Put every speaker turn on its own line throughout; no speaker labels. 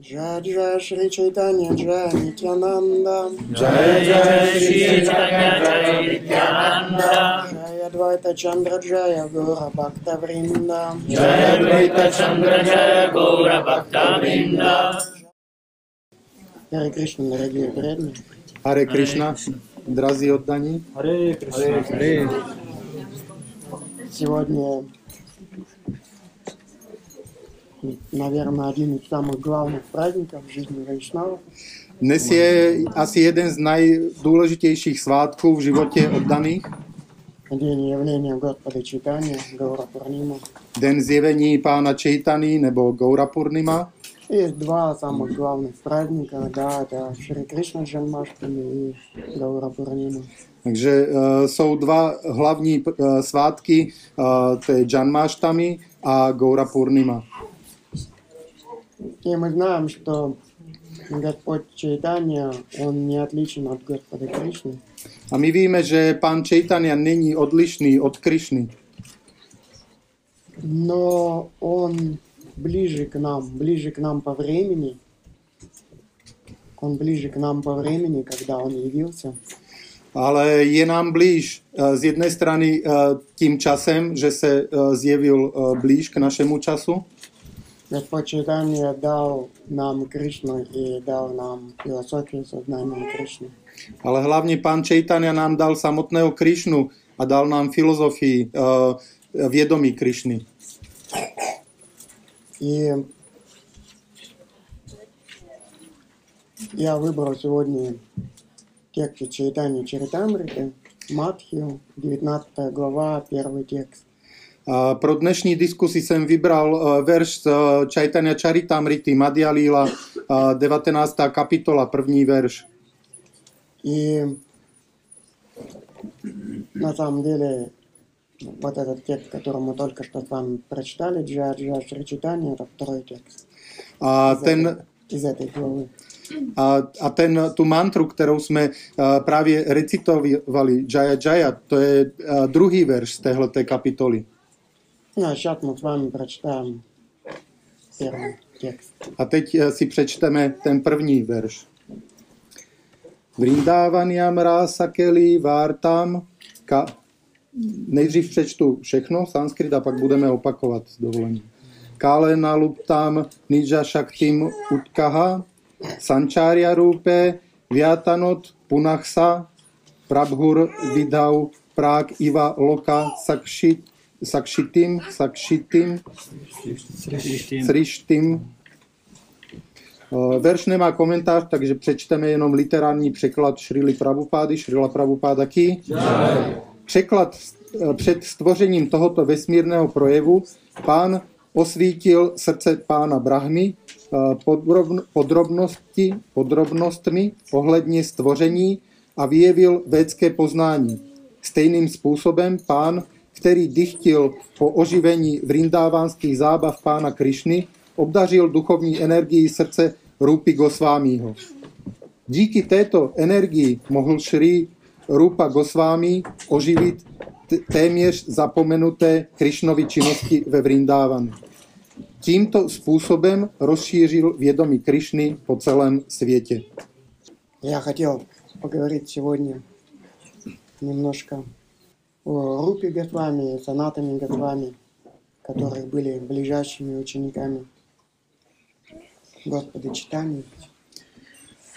Jai Jai Shri Chaitanya Jai Nityananda
Jai Jai Shri Chaitanya Jai Nityananda
Jai Advaita Chandra Jaya Gora Bhakta Vrinda
Jai Advaita Chandra Jai Gaura Bhakta Vrinda
Харе Кришна, дорогие преданные.
Hare Krishna, drazí oddaní.
Hare Krishna. Hare.
Сегодня, наверное, один из самых главных праздников в жизни Вайшнава.
Dnes je asi jeden z nejdůležitějších svátků v životě oddaných.
День явления Господа Читания, Гаура Пурнима.
Den zjevení pána Chaitany nebo Gaura Purnima.
Есть два самых главных праздника, да, это Шри Кришна Джанмаштами и Гаура Пурнима.
Takže uh, jsou dva hlavní uh, svátky, uh, to je Janmashtami a Gaura Purnima.
И мы знаем, что Господь Чайтанья, он не отличен от Господа Кришны.
A my víme, že pán Chaitanya není odlišný od Krišny,
но он ближе к нам, ближе к нам по времени. Он ближе к нам по времени, когда он явился.
ale je nám blíž uh, z jedné strany uh, tím časem, že se uh, zjevil uh, blíž k našemu času,
Господь Чайтанья дал нам Кришну и дал нам философию сознания Кришны.
ale hlavně pán Chaitanya nám dal samotného Krišnu a dal nám filozofii uh, vědomí Krišny.
И я выбрал сегодня текст Чайтани Чаритамриты, Матхию, 19 глава, первый текст.
A pro dnešní diskusi jsem vybral uh, verš z uh, Chaitanya Charitamrity Madhya Lila, uh, 19. kapitola, první verš.
И на самом деле вот этот текст, который мы только что с вами прочитали, Джа Джа Шри Чайтанья, это второй текст
A
из,
ten,
этой, из этой главы.
a, a ten, tu mantru, kterou jsme uh, právě recitovali, Jaya Jaya, to je uh, druhý verš z téhleté kapitoly.
No, žád moc vám pročtám jenom text.
A teď eh, si přečteme ten první verš. Vrindávaniam rásakeli vártam ka... Nejdřív přečtu všechno, sanskrit, a pak budeme opakovat s dovolením. Kále naluptam nidža shaktim utkaha sančárya rupe vyátanot punachsa prabhur vidau prák iva loka sakšit sakshitim sakshitim srishtim Eh, Verš nemá komentář, takže přečteme jenom literární překlad Šrily Prabhupády, Šrila Prabhupáda Ki. Překlad eh, před stvořením tohoto vesmírného projevu pán osvítil srdce pána Brahmy eh, podrobn- podrobnosti, podrobnostmi ohledně stvoření a vyjevil védské poznání. Stejným způsobem pán, který dychtil po oživení vrindávánských zábav pána Krišny, obdařil duchovní energii srdce Rupy Gosvámího. Díky této energii mohl Šri Rupa Gosvámi oživit t- téměř zapomenuté Krišnovy činnosti ve Vrindávanu. Tímto způsobem rozšířil vědomí Krišny po celém světě.
Я хотел поговорить сегодня немножко о Рупе Госвами и Санатами Госвами, которые были ближайшими учениками Господа Читания.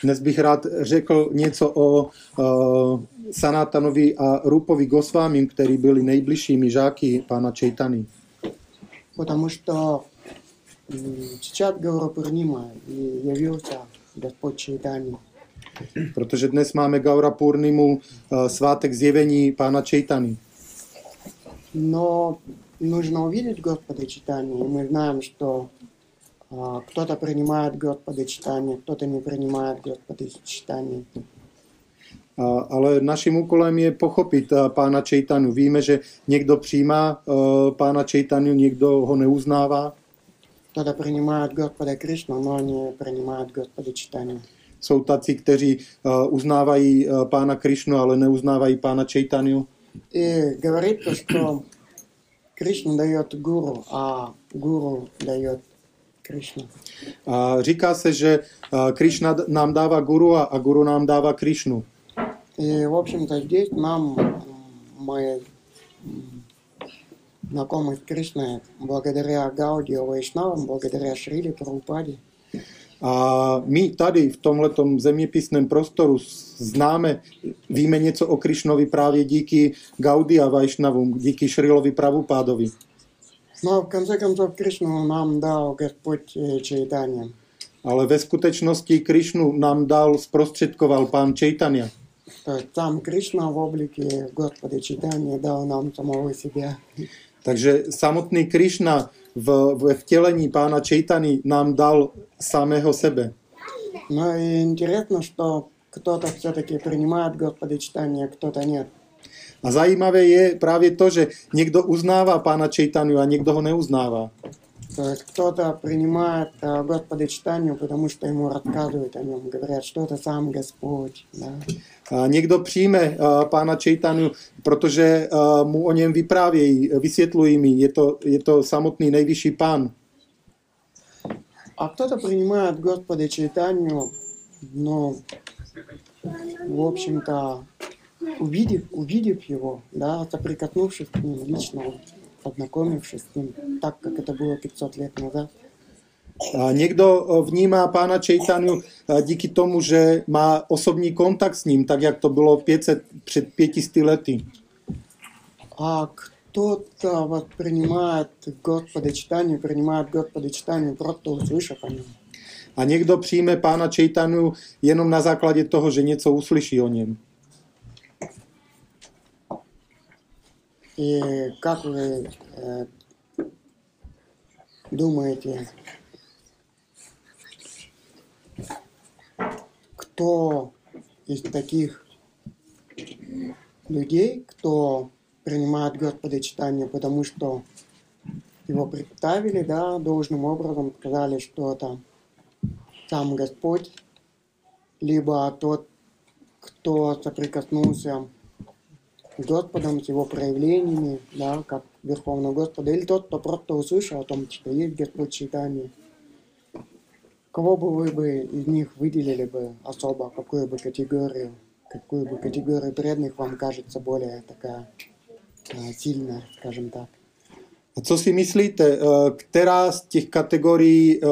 Dnes bych rád řekl něco o uh, Sanatanovi a Rupovi Gosvámim, který byli nejbližšími žáky pána Čejtany.
Потому что м, сейчас Гаура Пурнима и явился Господь Чайтани.
Protože dnes máme Gaura Purnimu, uh, svátek zjevení pána Čejtany.
Но нужно увидеть Господа Читания, и мы знаем, что а, кто-то принимает Господа Читания, кто-то не принимает Господа Читания.
A, ale naším úkolem je pochopit uh, pána Čejtanu. Víme, že někdo přijímá uh, pána Čejtanu, někdo ho neuznává.
Кто-то принимает Господа Кришну, но не принимает Господа Читания.
Jsou taci, kteří uh, uznávají uh, pána Krišnu, ale neuznávají pána Čejtanu.
И говорится, что Кришна дает гуру, а гуру дает Кришна.
A říká se, že a, Krišna d- nám dává guru a, a guru nám dává Krišnu.
И, в общем-то, здесь нам, м, мы м, знакомы с Кришной благодаря Гаудио Вайшнавам, благодаря Шриле Прабхупаде.
a my tady v tomto zeměpisném prostoru známe, víme něco o Krišnovi právě díky Gaudi a Vajšnavům, díky Šrilovi Pravupádovi.
No, v konce koncov Krišnu nám dal Gospod eh, Čejtáně.
Ale ve skutečnosti Krišnu nám dal, zprostředkoval pán
Čejtania. Tam Krišna v obliky eh, Gospoda Čejtáně dal nám samého sebe.
Takže samotný Krišna v, ve vtělení pána Chaitany nám dal samého sebe.
Но и интересно, что кто-то все-таки принимает Господа Чайтанья, а кто-то нет.
A zajímavé je právě to, že někdo uznává pána Chaitanu a někdo ho neuznává.
То есть кто-то принимает э, Господа Читанию, потому что ему рассказывают о нем, говорят, что это сам Господь. Да?
Někdo přijme uh, pána Chaitanu, protože uh, mu o něm vyprávějí, vysvětlují mi, je to, je to samotný nejvyšší pán.
А кто-то принимает Господа Чайтанию, но, в общем-то, увидев, увидев его, да, соприкоснувшись к ним лично, познакомившись с ним, так как это было 500 лет назад,
někdo uh, vnímá pána Chaitanu uh, díky tomu, že má osobní kontakt s ním, tak jak to bylo 500, před 500 lety.
а кто-то воспринимает Господа Читанию, принимает Господа Читанию, просто услышав о нем.
A někdo přijme pána Chaitanu jenom na základě toho, že něco uslyší o něm.
И как вы э, думаете, кто из таких людей, кто принимает Господа читание, потому что его представили, да, должным образом, сказали, что это сам Господь, либо тот, кто соприкоснулся с Господом, с его проявлениями, да, как Верховного Господа, или тот, кто просто услышал о том, что есть Господь читание. Кого бы вы бы из них выделили бы особо, какую бы категорию, какую бы категорию преданных вам кажется более такая э, сильная, скажем так?
A co si myslíte, eh, která z těch kategorií eh,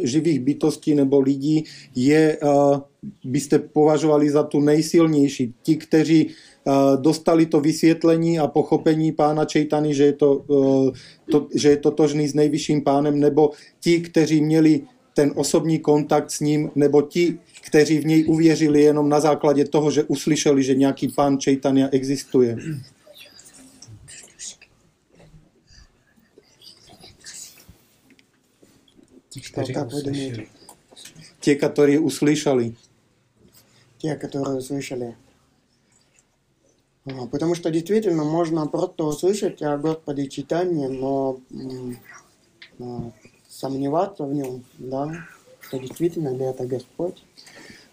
živých bytostí nebo lidí je, eh, byste považovali za tu nejsilnější? Ti, kteří eh, dostali to vysvětlení a pochopení pána Čejtany, že je, to, eh, to, že je totožný s nejvyšším pánem, nebo ti, kteří měli ten osobní kontakt s ním, nebo ti, kteří v něj uvěřili jenom na základě toho, že uslyšeli, že nějaký pán Čejtania existuje.
Что, как вы думаете?
Ti, kteří uslyšeli.
те, которые услышали. А, Потому что действительно можно просто услышать о Господе читание, но м, а, сомневаться в нем, да, что действительно ли это Господь.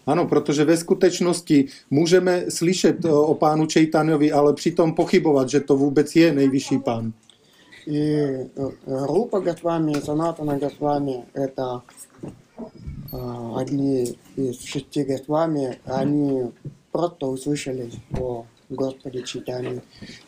Ano, protože ve skutečnosti můžeme slyšet eh, o pánu Čejtanovi, ale přitom pochybovat, že to vůbec je nejvyšší pán.
И э, Рупа Госвами и Санатана Госвами – это а, одни из шести Госвами, они просто услышали о Господе читании.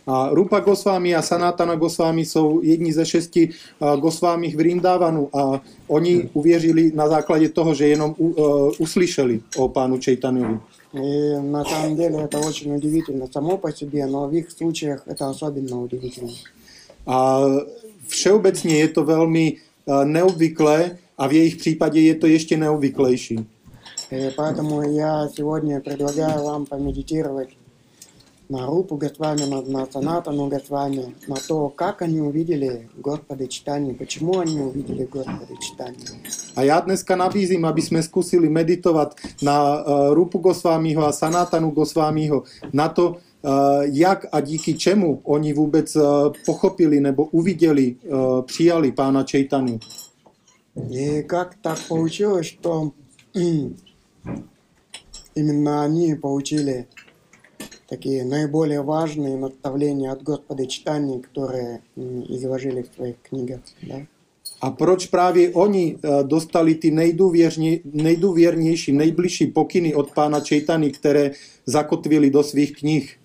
A Rupa Gosvámi a Sanatana Gosvámi jsou jedni ze šesti eh, Gosvámi v Vrindavanu a oni uvěřili na základě toho, že jenom u, uh, uslyšeli o pánu Čejtanovi.
И на самом деле это очень удивительно само по себе, но в их случаях это особенно удивительно.
A všeobecně je to velmi eh, neobvyklé a v jejich případě je to ještě neobvyklejší.
И поэтому я сегодня предлагаю вам помедитировать на Рупу Госвами, на, на Санатану Госвами, на то, как они увидели Господа читания, почему они увидели Господа читания.
A já dneska nabízím, aby jsme zkusili meditovat na uh, Rupu Gosvámího a Sanatanu Gosvámího, na to, uh, jak a díky čemu oni vůbec uh, pochopili nebo uviděli, uh, přijali pána Čejtanu.
И как так получилось, что именно они получили такие наиболее важные наставления от Господа читания, которые м, изложили в своих книгах. Да?
A proč právě oni eh, dostali ty nejdůvěrně, nejdůvěrnější, nejbližší pokyny od pána Čejtany, které zakotvili do svých knih?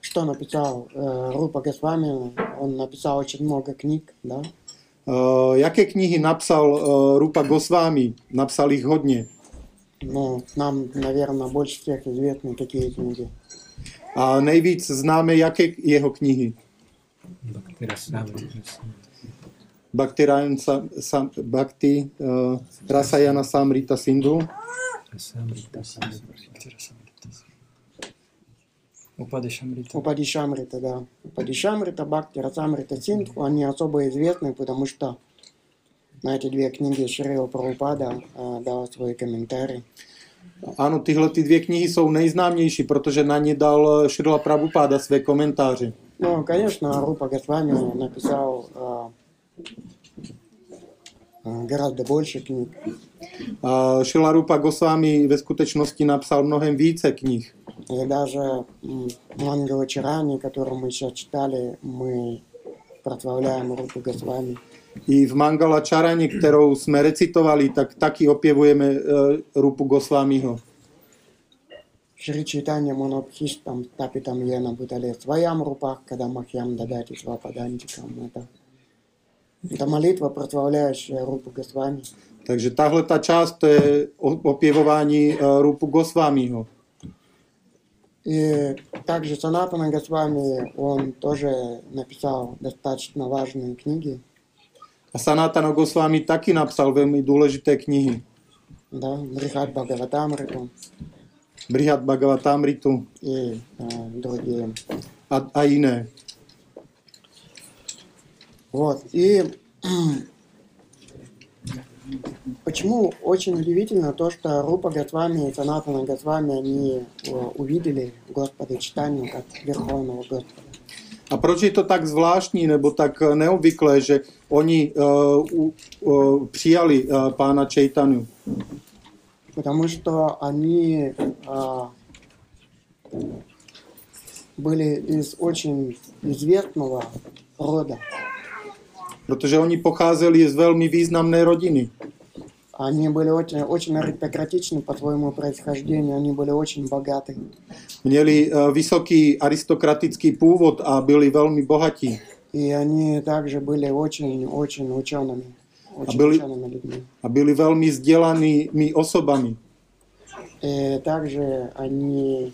Что написал э, Рупа Госвами? Он написал очень много книг, да?
Uh, jaké knihy napsal uh, Rupa Goswami? Napsal ich hodně.
Ну, нам, наверное, больше всех известны какие книги.
A nejvíc známe jaké jeho knihy. Bhakti, Sam, Sam, Bhakti uh, Rasayana Samrita Sindhu.
Упадешамрита.
Упадишамрита, да. Упадишамрита, Бхакти, Расамрита, Синдху, они особо известны, потому что на эти две книги Шрила Прабхупада э, дал свой комментарий.
Ano, tyhle ty dvě knihy jsou nejznámější, protože na ně dal Šrila Prabhupada své komentáře.
Ну, конечно, Рупа Госвами написал э, э, гораздо больше книг.
A Šrila Rupa Goswami ve skutečnosti napsal mnohem více knih.
И даже м, Мангала Чарани, который мы сейчас читали, мы прославляем Рупу Госвами.
I v Mangala Čaraně, kterou jsme recitovali, tak taky opěvujeme uh, Rupu Goswamiho.
Шри Чайтанья Монобхиштам Тапитам Йена Бутале в своем рупах, когда Махьям дадати свападантикам. Это, это молитва, прославляющая Рупу Госвами.
Takže tahle ta část to je o- opěvování uh, Rupu Goswamiho.
И также Санатана Госвами, он тоже написал достаточно важные книги.
A Sanatana Goswami taky napsal velmi důležité knihy.
Да, Брихат Бхагаватамриту
Brihad Bhagavatamritu
и э, другие.
a, a jiné.
Вот. И почему очень удивительно то, что Рупа Госвами и Санатана Госвами, они э, увидели Господа Читания как Верховного Господа.
A proč je to tak zvláštní nebo tak eh, neobvyklé, že oni uh, u, uh, přijali uh, pána Čejtanu?
Потому что они а, были из очень известного рода.
Protože oni pocházeli z velmi významné rodiny.
Они были очень, очень аристократичны по своему происхождению, они были очень богаты.
Měli uh, vysoký aristokratický původ a byli velmi bohatí.
И они также были очень-очень учеными, очень
были-
учеными людьми.
A byli velmi vzdělanými osobami.
И также они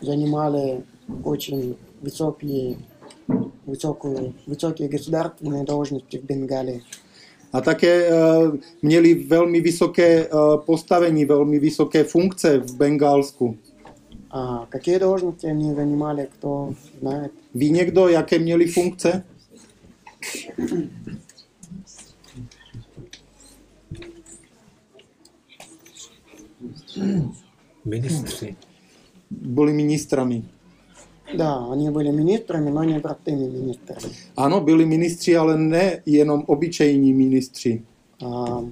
занимали очень высокие, высокую, высокие государственные должности в Бенгалии.
A také uh, měli velmi vysoké uh, postavení, velmi vysoké funkce v Bengálsku.
А какие должности они занимали, кто знает?
Ví někdo, jaké měli funkce?
Министры.
Byli ministrami.
Да, они были министрами, но не простыми министрами.
Ano, byli ministři, ale ne jenom obyčejní ministři.
А,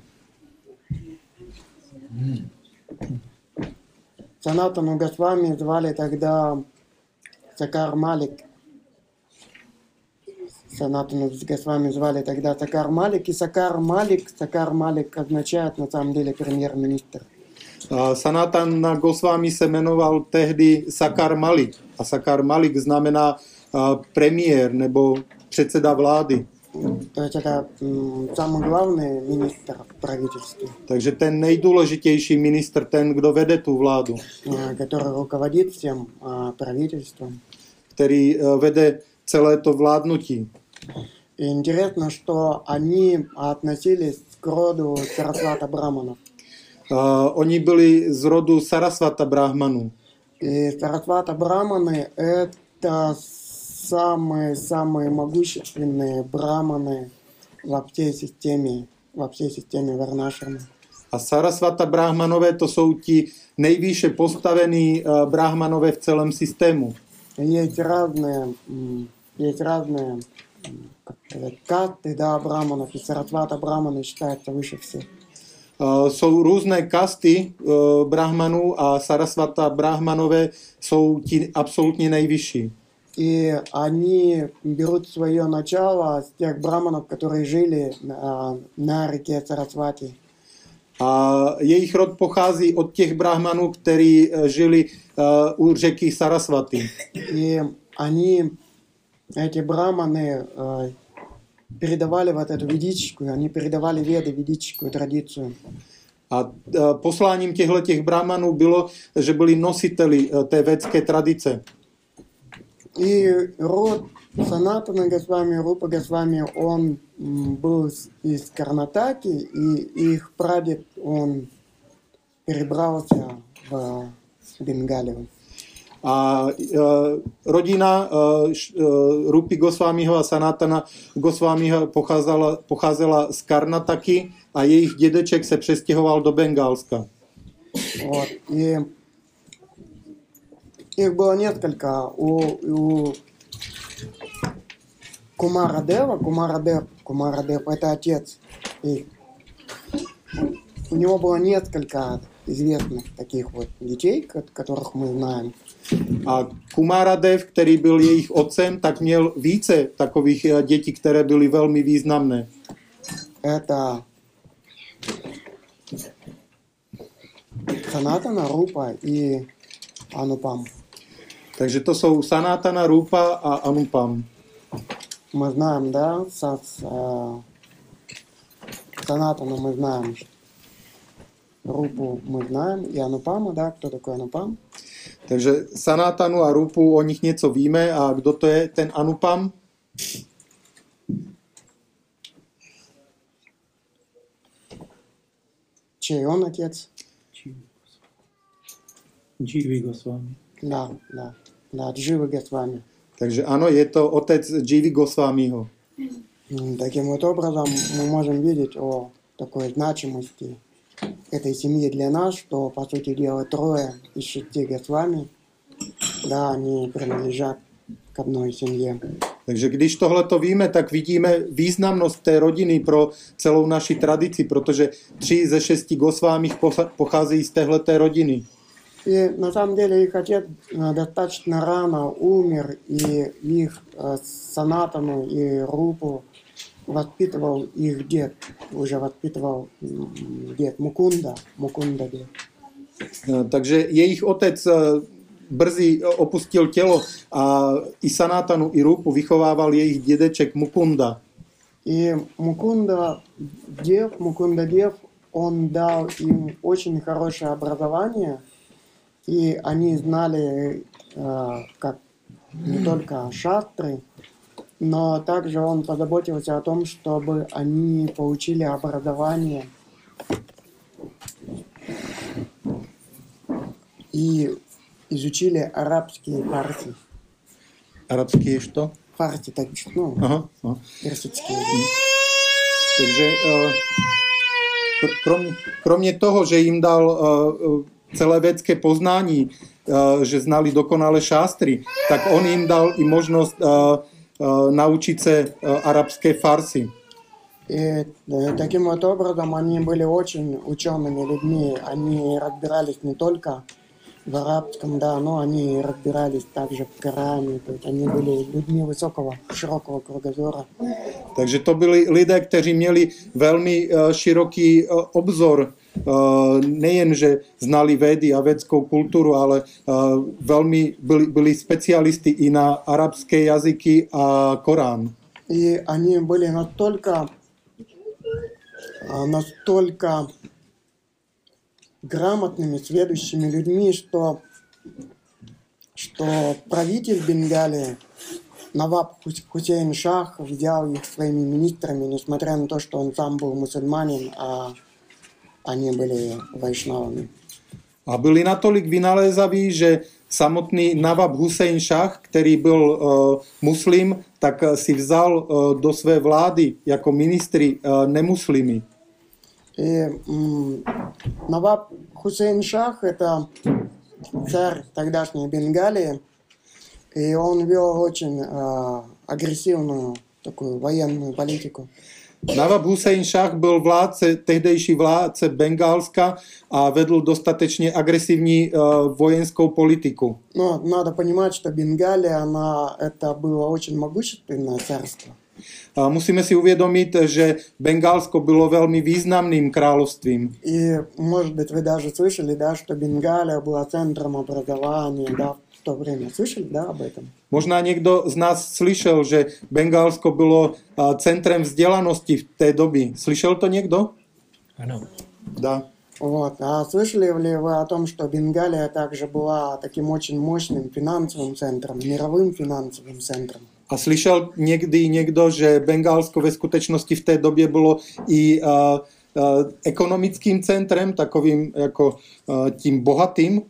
Санатану Госвами звали тогда Сакар Малик. Санатану Госвами звали тогда Сакар Малик. И Сакар Малик, Сакар Малик означает на самом деле премьер-министр.
A Sanatan Goswami se jmenoval tehdy Sakar Malik. A Sakar Malik znamená a, premiér nebo předseda vlády.
То есть это м, самый главный министр в правительстве,
Takže ten nejdůležitější ministr, ten, kdo vede tu vládu,
э, который руководит всем а, правительством.
který eh, vede celé to vládnutí.
И интересно, что они относились к роду Сарасвата Браманов.
A, oni byli z rodu Sarasvata Brahmanů.
И Сарасвата Браманы – это самые-самые могущественные браманы во всей системе, во всей системе Варнашрама.
A Sarasvata Brahmanové to jsou ti nejvýše postavení Brahmanové v celém systému.
Есть разные, есть разные как сказать, касты да, браманов, и Сарасвата Браманы считается выше всех.
Uh, jsou různé kasty uh, brahmanů a Sarasvata brahmanové jsou ti absolutně nejvyšší.
И они берут свое начало с тех браманов, которые жили на, на реке Сарасвати.
A jejich rod pochází od těch brahmanů, kteří eh, žili eh, u řeky Sarasvati.
И они, эти браманы, э, передавали вот эту ведическую, они передавали веды, ведическую традицию.
A posláním těchto těch brahmanů bylo, že byli nositeli té védské tradice.
И род Санатана Госвами, Рупа Госвами, он был из Карнатаки, и их прадед, он перебрался в Бенгалию.
A e, rodina e, e, Rupi Gosvámiho a Sanatana Gosvámiho pocházela, pocházela z Karnataky a jejich dědeček se přestěhoval do Bengálska.
Вот. И их было несколько. У, у Кумара Дева, Кумара Дев, Кумара Дев это отец. И у него было несколько известных таких вот детей, ко- которых мы знаем.
A Kumaradev, který byl jejich otcem, tak měl více takových e, dětí, které byly velmi významné.
Это Санатана, Рупа и Анупам.
Takže to jsou Sanatana, Rupa a Anupam.
Мы знаем, да, со, с, э, Санатана мы знаем, Рупу мы знаем, и Анупама, да, кто такой Анупам?
Takže Sanatanu a Rupu, o nich něco víme a kdo to je ten Anupam?
Чей он отец?
Дживи Госвами.
Да, да, да, Дживы Госвами.
Takže ano, je to otec Jivi Goswamiho.
М, Таким вот образом мы можем видеть о такой значимости этой семьи для нас, что, по сути дела, трое из шести Госвами, да, они принадлежат к одной семье.
Takže když tohle to víme, tak vidíme významnost té rodiny pro celou naši tradici, protože tři ze šesti Gosvámích pocha- pocházejí z téhleté rodiny.
И на самом деле их отец э, достаточно рано умер, и их э, Санатану и Рупу воспитывал их дед, уже воспитывал дед Мукунда, Мукунда дед.
Takže jejich otec brzy opustil tělo a i Sanátanu, i Rupu vychovával jejich dědeček Mukunda.
И Мукунда Дев, Мукунда Дев, он дал им очень хорошее образование, и они знали э, как не только шастры, но также он позаботился о том, чтобы они получили образование и изучили арабские фарси.
Je to?
Фарси, так, ну,
Aha, aha.
персидские.
Takže eh, kr- kromě, kromě toho, že jim dal eh, celé vědecké poznání, eh, že znali dokonale šástry, tak on jim dal i možnost eh, naučit se eh, arabské farsy.
И э, таким вот образом они были очень учеными людьми. Они разбирались не только в арабском, да, но они разбирались также в Коране. То есть они были людьми высокого, широкого кругозора.
Takže to byli lidé, kteří měli velmi eh, široký eh, obzor. Eh, Nejen, že znali védy a vědskou kulturu, ale eh, velmi byli, byli specialisty i na arabské jazyky a Korán.
И они были настолько, а, настолько грамотными, сведущими людьми, что, что правитель Бенгалии Наваб Хус- Хусейн Шах взял их своими министрами, несмотря на то, что он сам был мусульманин, а они были вайшнавами.
A byli natolik vynalézaví, že samotný Nawab Hussein Shah, který byl uh, muslim, tak eh, si vzal uh, do své vlády jako ministry uh, nemuslimy.
И м, Наваб Хусейн Шах – это царь тогдашней Бенгалии, и он вел очень а, агрессивную такую военную политику.
Nawab Hussein Shah byl vládce, tehdejší vládce Bengálska a vedl dostatečně agresivní uh, vojenskou politiku.
Но надо понимать, что Бенгалия, она, это было очень могущественное царство.
A musíme si uvědomit, že Bengálsko bylo velmi významným královstvím.
И, может быть, вы даже слышали, да, что Бенгалия была центром образования, да, в то время. Слышали, да, об этом?
Možná někdo z nás slyšel, že Bengálsko bylo a, centrem vzdělanosti v té doby. Slyšel to někdo?
Ano.
Da.
Вот. А слышали ли вы о том, что Бенгалия также была таким очень мощным финансовым центром, мировым финансовым центром?
A slyšel někdy někdo, že Bengálsko ve skutečnosti v té době bylo i a, a, ekonomickým centrem, takovým jako a, tím bohatým?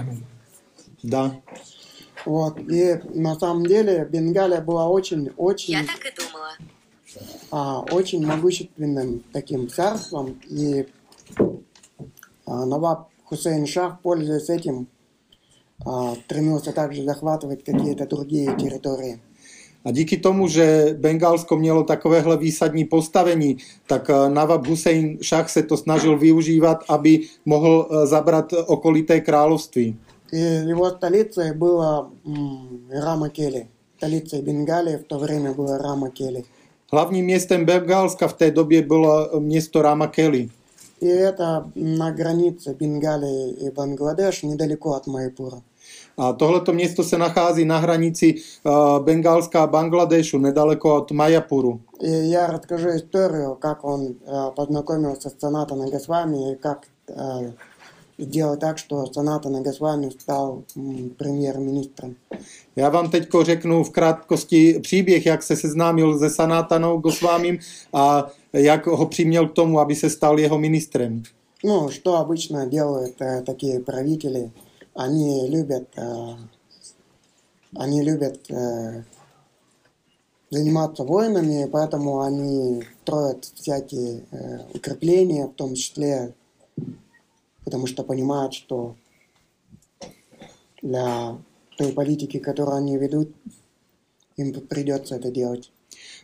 Ano.
Da.
Вот. И на самом деле Бенгалия была очень, очень,
Я так и думала.
а, очень могущественным таким царством. И а, Наваб Хусейн Шах, пользуясь этим, а, стремился также захватывать какие-то другие территории.
A díky tomu, že Bengálsko mělo takovéhle výsadní postavení, tak eh, Nawab Hussein Shah se to snažil využívat, aby mohl eh, zabrat okolité království.
И его столицей было м, Рамакели. Столицей Бенгалии в то время было Рамакели.
Hlavním městem Bengálska v té době bylo eh, město Ramakeli.
И это на границе Бенгалии и Бангладеш, недалеко от Майпура.
A tohleto město se nachází na hranici uh, Bengálska a Bangladešu, nedaleko od Majapuru.
И я расскажу историю, как он э, познакомился с Санатаном Госвами и как э, сделать так, что Санатана Госвами стал м, премьер-министром.
Já vám teď řeknu v krátkosti příběh, jak se seznámil se Sanátanou Gosvámím a jak ho přiměl k tomu, aby se stal jeho ministrem.
Ну, что обычно делают э, такие правители? Они любят, э, они любят э, заниматься войнами, поэтому они строят всякие э, укрепления, в том числе, потому что понимают, что для той политики, которую они ведут, им придется это делать.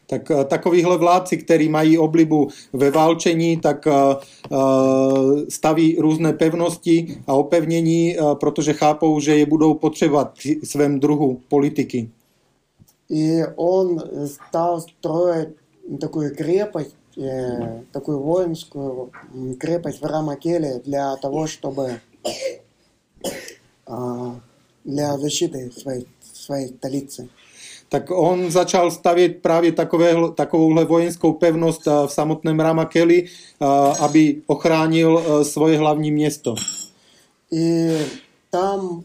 Tak eh, takovýhle vládci, který mají oblibu ve válčení, tak eh, eh, staví různé pevnosti a opevnění, eh, protože chápou, že je budou potřebovat při svém druhu politiky.
И он стал строить такую крепость, э, такую воинскую крепость в Рамакеле для того, чтобы а, для защиты своей, своей столицы.
Tak on začal stavět právě takové, takovouhle vojenskou pevnost v samotném Ramakeli, aby ochránil svoje hlavní město.
И там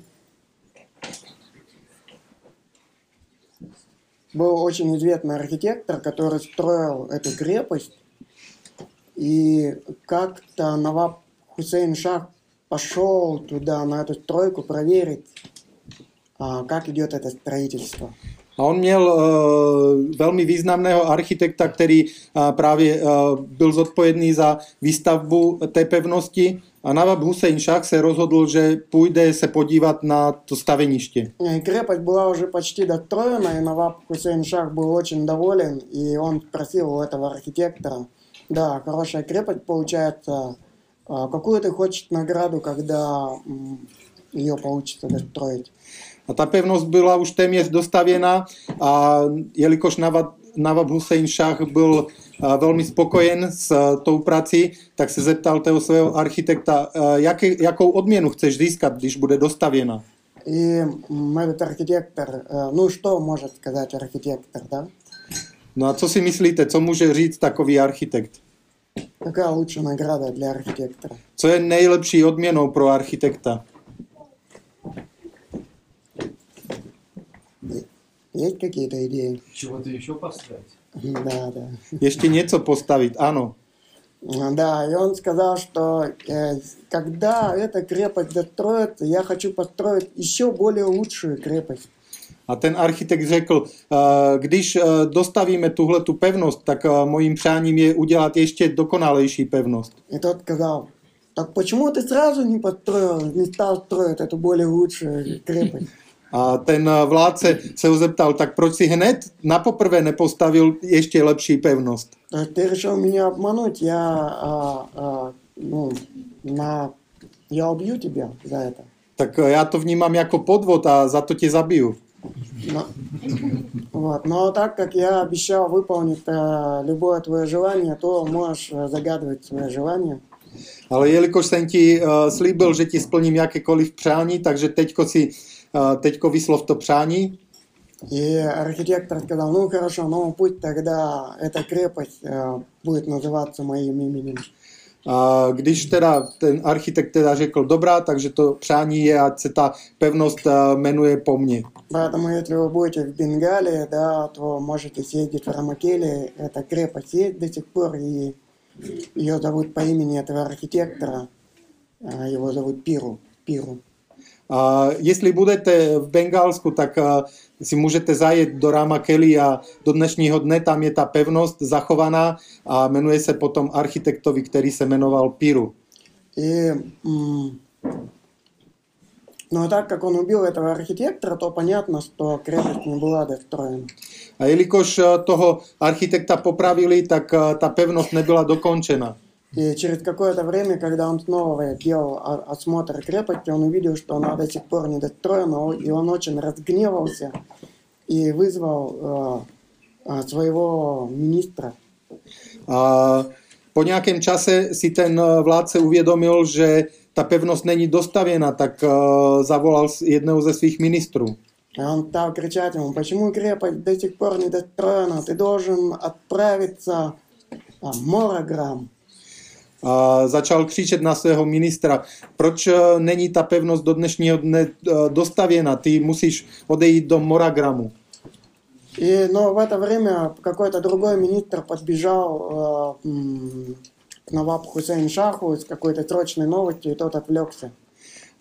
был очень известный архитектор, который строил эту крепость. И как-то Наваб Хусейн Шах пошел туда, на эту стройку, проверить, а, как идет это строительство.
A on měl uh, velmi významného architekta, který uh, právě uh, byl zodpovědný za výstavbu té pevnosti. A Nawab Hussein Shah se rozhodl, že půjde se podívat na to staveniště.
Крепость была уже почти достроена, и Наваб Хусейн Шах был очень доволен, и он спросил у этого архитектора, да, хорошая крепость получается, а какую ты хочешь награду, когда м, ее получится достроить?
A ta pevnost byla už téměř dostavěna a jelikož Nawab, Nawab Hussein Shah byl uh, velmi spokojen s uh, tou prací, tak se zeptal toho svého architekta, uh, jaký, jakou odměnu chceš získat, když bude dostavěna.
И м, этот архитектор, э, ну что может сказать архитектор, да?
No a co si myslíte, co může říct takový architekt?
Какая лучшая награда для архитектора?
Co je nejlepší odměnou pro architekta?
Есть какие-то идеи?
Чего-то еще поставить?
Да, да.
Ještě něco postavit, ano.
Да, и он сказал, что э, когда эта крепость достроится, я хочу построить еще более лучшую крепость.
A ten architekt řekl, "Eh, když eh, dostavíme tuhle tu pevnost, tak eh, mojím přáním je udělat ještě dokonalejší pevnost.
И тот сказал, так почему ты сразу не построил, не стал строить эту более лучшую крепость?
A ten eh, vládce se ho zeptal, tak proč si hned na poprvé nepostavil ještě lepší pevnost?
То есть ты решил меня обмануть, я, а, а, ну, на, я убью тебя за это.
Tak eh, já to vnímám jako podvod a za to tě zabiju.
Но, вот. Но так как я обещал выполнить а, любое твое желание, то можешь а, загадывать свое желание.
Ale jelikož jsem ti uh, slíbil, že ti splním jakékoliv přání, takže teďko si uh, teďko vyslov to přání.
И архитектор сказал, ну хорошо, ну пусть тогда эта крепость а, будет называться моим именем.
A když teda ten architekt teda řekl dobrá, takže to přání je, ať se ta pevnost uh, jmenuje po mně.
Поэтому, если вы будете в Бенгалии, да, то можете съездить в Рамакеле. Эта крепость есть до сих пор, и ее зовут по имени этого архитектора. А, Его зовут Пиру. Пиру.
A jestli budete v Bengálsku, tak uh, si můžete zajet do Rama Kelly a do dnešního dne tam je ta pevnost zachovaná a jmenuje se potom architektovi, který se jmenoval Piru.
И, м, ну, а так как он убил этого архитектора, то понятно, что крепость не была достроена.
A jelikož uh, toho architekta popravili, tak uh, ta pevnost nebyla dokončena.
И через какое-то время, когда он снова делал осмотр крепости, он увидел, что она до сих пор не достроена, и он очень разгневался и вызвал э, э, своего министра.
A po nějakém čase si ten eh, vládce uvědomil, že ta pevnost není dostavěna, tak uh, zavolal jednoho ze svých ministrů.
И он стал кричать ему, почему крепость до сих пор не достроена, ты должен отправиться а, Морограм.
A začal křičet na svého ministra, proč eh, není ta pevnost do dnešního dne eh, dostavěna, ty musíš odejít do Moragramu.
И, но в это время какой-то другой министр подбежал э, м, к Наваб Хусейн Шаху с какой-то срочной новостью, и тот отвлекся.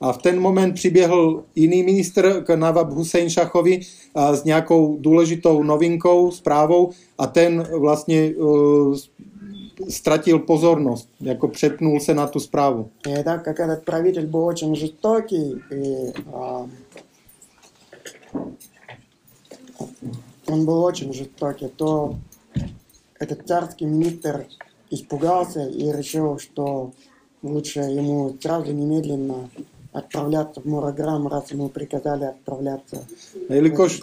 A v ten moment přiběhl jiný ministr k Nawab Hussein Šachovi a s nějakou důležitou novinkou, zprávou a ten vlastně uh, ztratil pozornost, jako přepnul se na tu zprávu.
И так как этот правитель был очень жестокий, и а, он был очень жестокий, то этот царский министр испугался и решил, что лучше ему сразу немедленно отправляться в Мураграм, раз ему приказали отправляться
jelikož,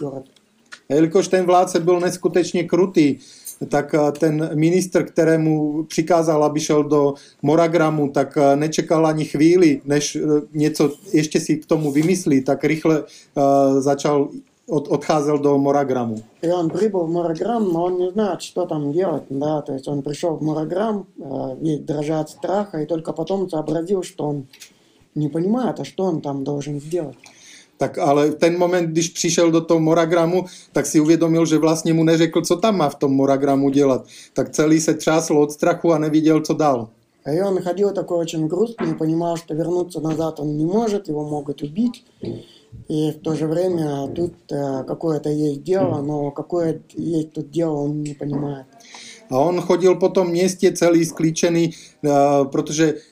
jelikož ten vládce byl neskutečně krutý, tak eh, ten ministr, kterému přikázal, aby šel do Moragramu, tak eh, nečekal ani chvíli, než eh, něco ještě si k tomu vymyslí, tak rychle uh, začal, od, odcházel do Moragramu.
И он прибыл в Мураграм, но он не знает, что там делать, да, то есть он пришел в Мураграм, э, весь дрожа от страха, и только потом сообразил, что он не понимает, а что он там должен сделать.
Tak ale v ten moment, když přišel do toho Moragramu, tak si uvědomil, že vlastně mu neřekl, co tam má v tom Moragramu dělat. Tak celý se třásl od strachu a neviděl, co dál.
И он ходил такой очень грустный, понимал, что вернуться назад он не может, его могут убить. И в то же время тут э, какое-то есть дело, но какое есть тут дело, он не понимает.
A on chodil po tom městě celý sklíčený, eh, protože eh,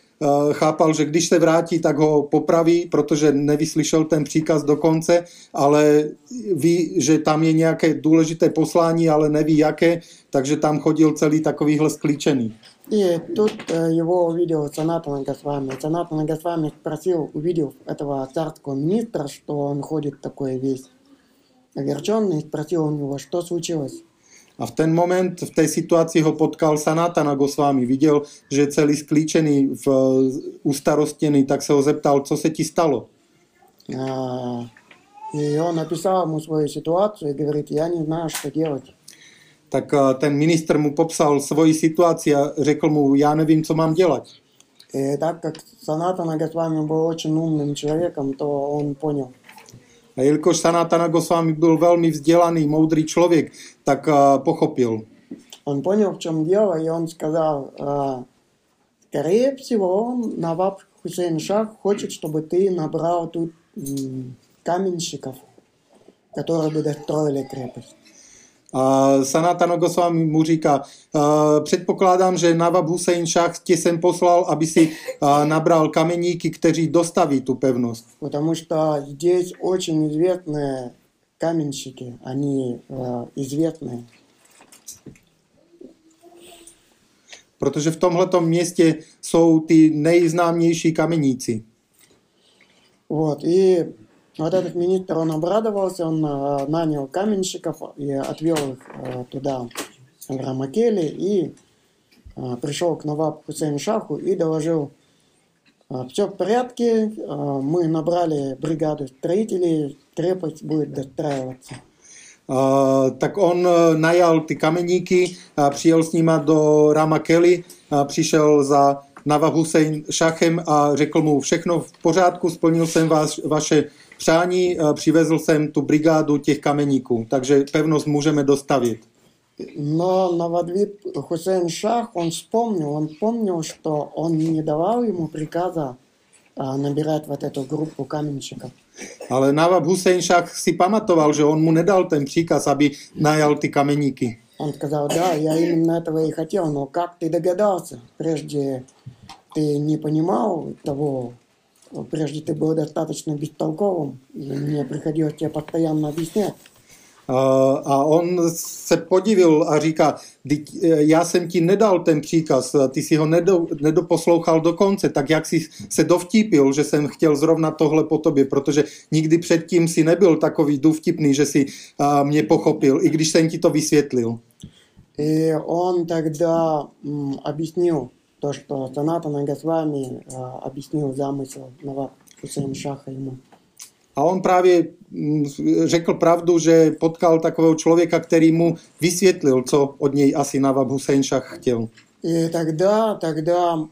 chápal, že když se vrátí, tak ho popraví, protože nevyslyšel ten příkaz do konce, ale ví, že tam je nějaké důležité poslání, ale neví jaké, takže tam chodil celý takovýhle sklíčený.
И тут э, его увидел Санатана Госвами. Санатана Госвами спросил, увидев этого царского министра, что он ходит такой весь огорченный, спросил у него, что случилось.
A v ten moment, v té situaci ho potkal Sanatana Goswami. Viděl, že je celý sklíčený, v, ustarostěný, tak se ho zeptal, co se ti stalo.
А, И он описал ему свою ситуацию и говорит, я не знаю, что делать.
Tak eh, ten ministr mu popsal svoji situaci a řekl mu, já nevím, co mám dělat.
И так как Санатана Госвами был очень умным человеком, то он понял.
A jelikož Sanatana Goswami byl velmi vzdělaný, moudrý člověk, tak eh, pochopil.
Он понял, в чем дело, и он сказал, а, скорее всего, Наваб Хусейн Шах хочет, чтобы ты набрал тут м, каменщиков, которые бы достроили крепость.
A Sanatana Goswami mu říká, uh, předpokládám, že Nawab Hussein Shah tě sem poslal, aby si uh, nabral kameníky, kteří dostaví tu pevnost.
Потому что здесь очень известные каменщики, они э, известные.
Protože v tomhletom městě jsou ty nejznámější kameníci.
Вот, и вот этот министр, он обрадовался, он э, нанял каменщиков и отвел их э, туда, в Рамакели, и э, пришел к Наваб Хусейн Шаху и доложил, все в порядке, мы набрали бригаду строителей, крепость будет достраиваться.
Uh, tak on uh, najal ty kameníky, a přijel s nima do Rama Kelly, a přišel za Nawab Hussein Šachem a řekl mu, všechno v pořádku, splnil jsem vás, vaše přání, a přivezl jsem tu brigádu těch kameníků, takže pevnost můžeme dostavit.
Но Навадвип Хусейн Шах, он вспомнил, он помнил, что он не давал ему приказа а, набирать вот эту группу каменщиков.
Ale Nawab Hussein Šach si pamatoval, že on mu nedal ten příkaz, aby najal ty kameníky.
Он сказал, да, я именно этого и хотел, но как ты догадался? Прежде ты не понимал того, прежде ты был достаточно бестолковым, и мне приходилось тебе постоянно объяснять.
Uh, a on se podivil a říká, "Vždyť, eh, já jsem ti nedal ten příkaz, ty si ho nedo, nedoposlouchal do konce, tak jak si se dovtípil, že jsem chtěl zrovna tohle po tobě, protože nikdy předtím si nebyl takový dovtipný, že si uh, mě pochopil, i když jsem ti to vysvětlil.
И он тогда м, объяснил то, что Санатана Госвами а, объяснил замысел Наваб Хусейн Шаха ему.
A on právě řekl pravdu, že potkal takového člověka, který mu vysvětlil, co od něj asi Nawab Hussein Shah chtěl.
И тогда, тогда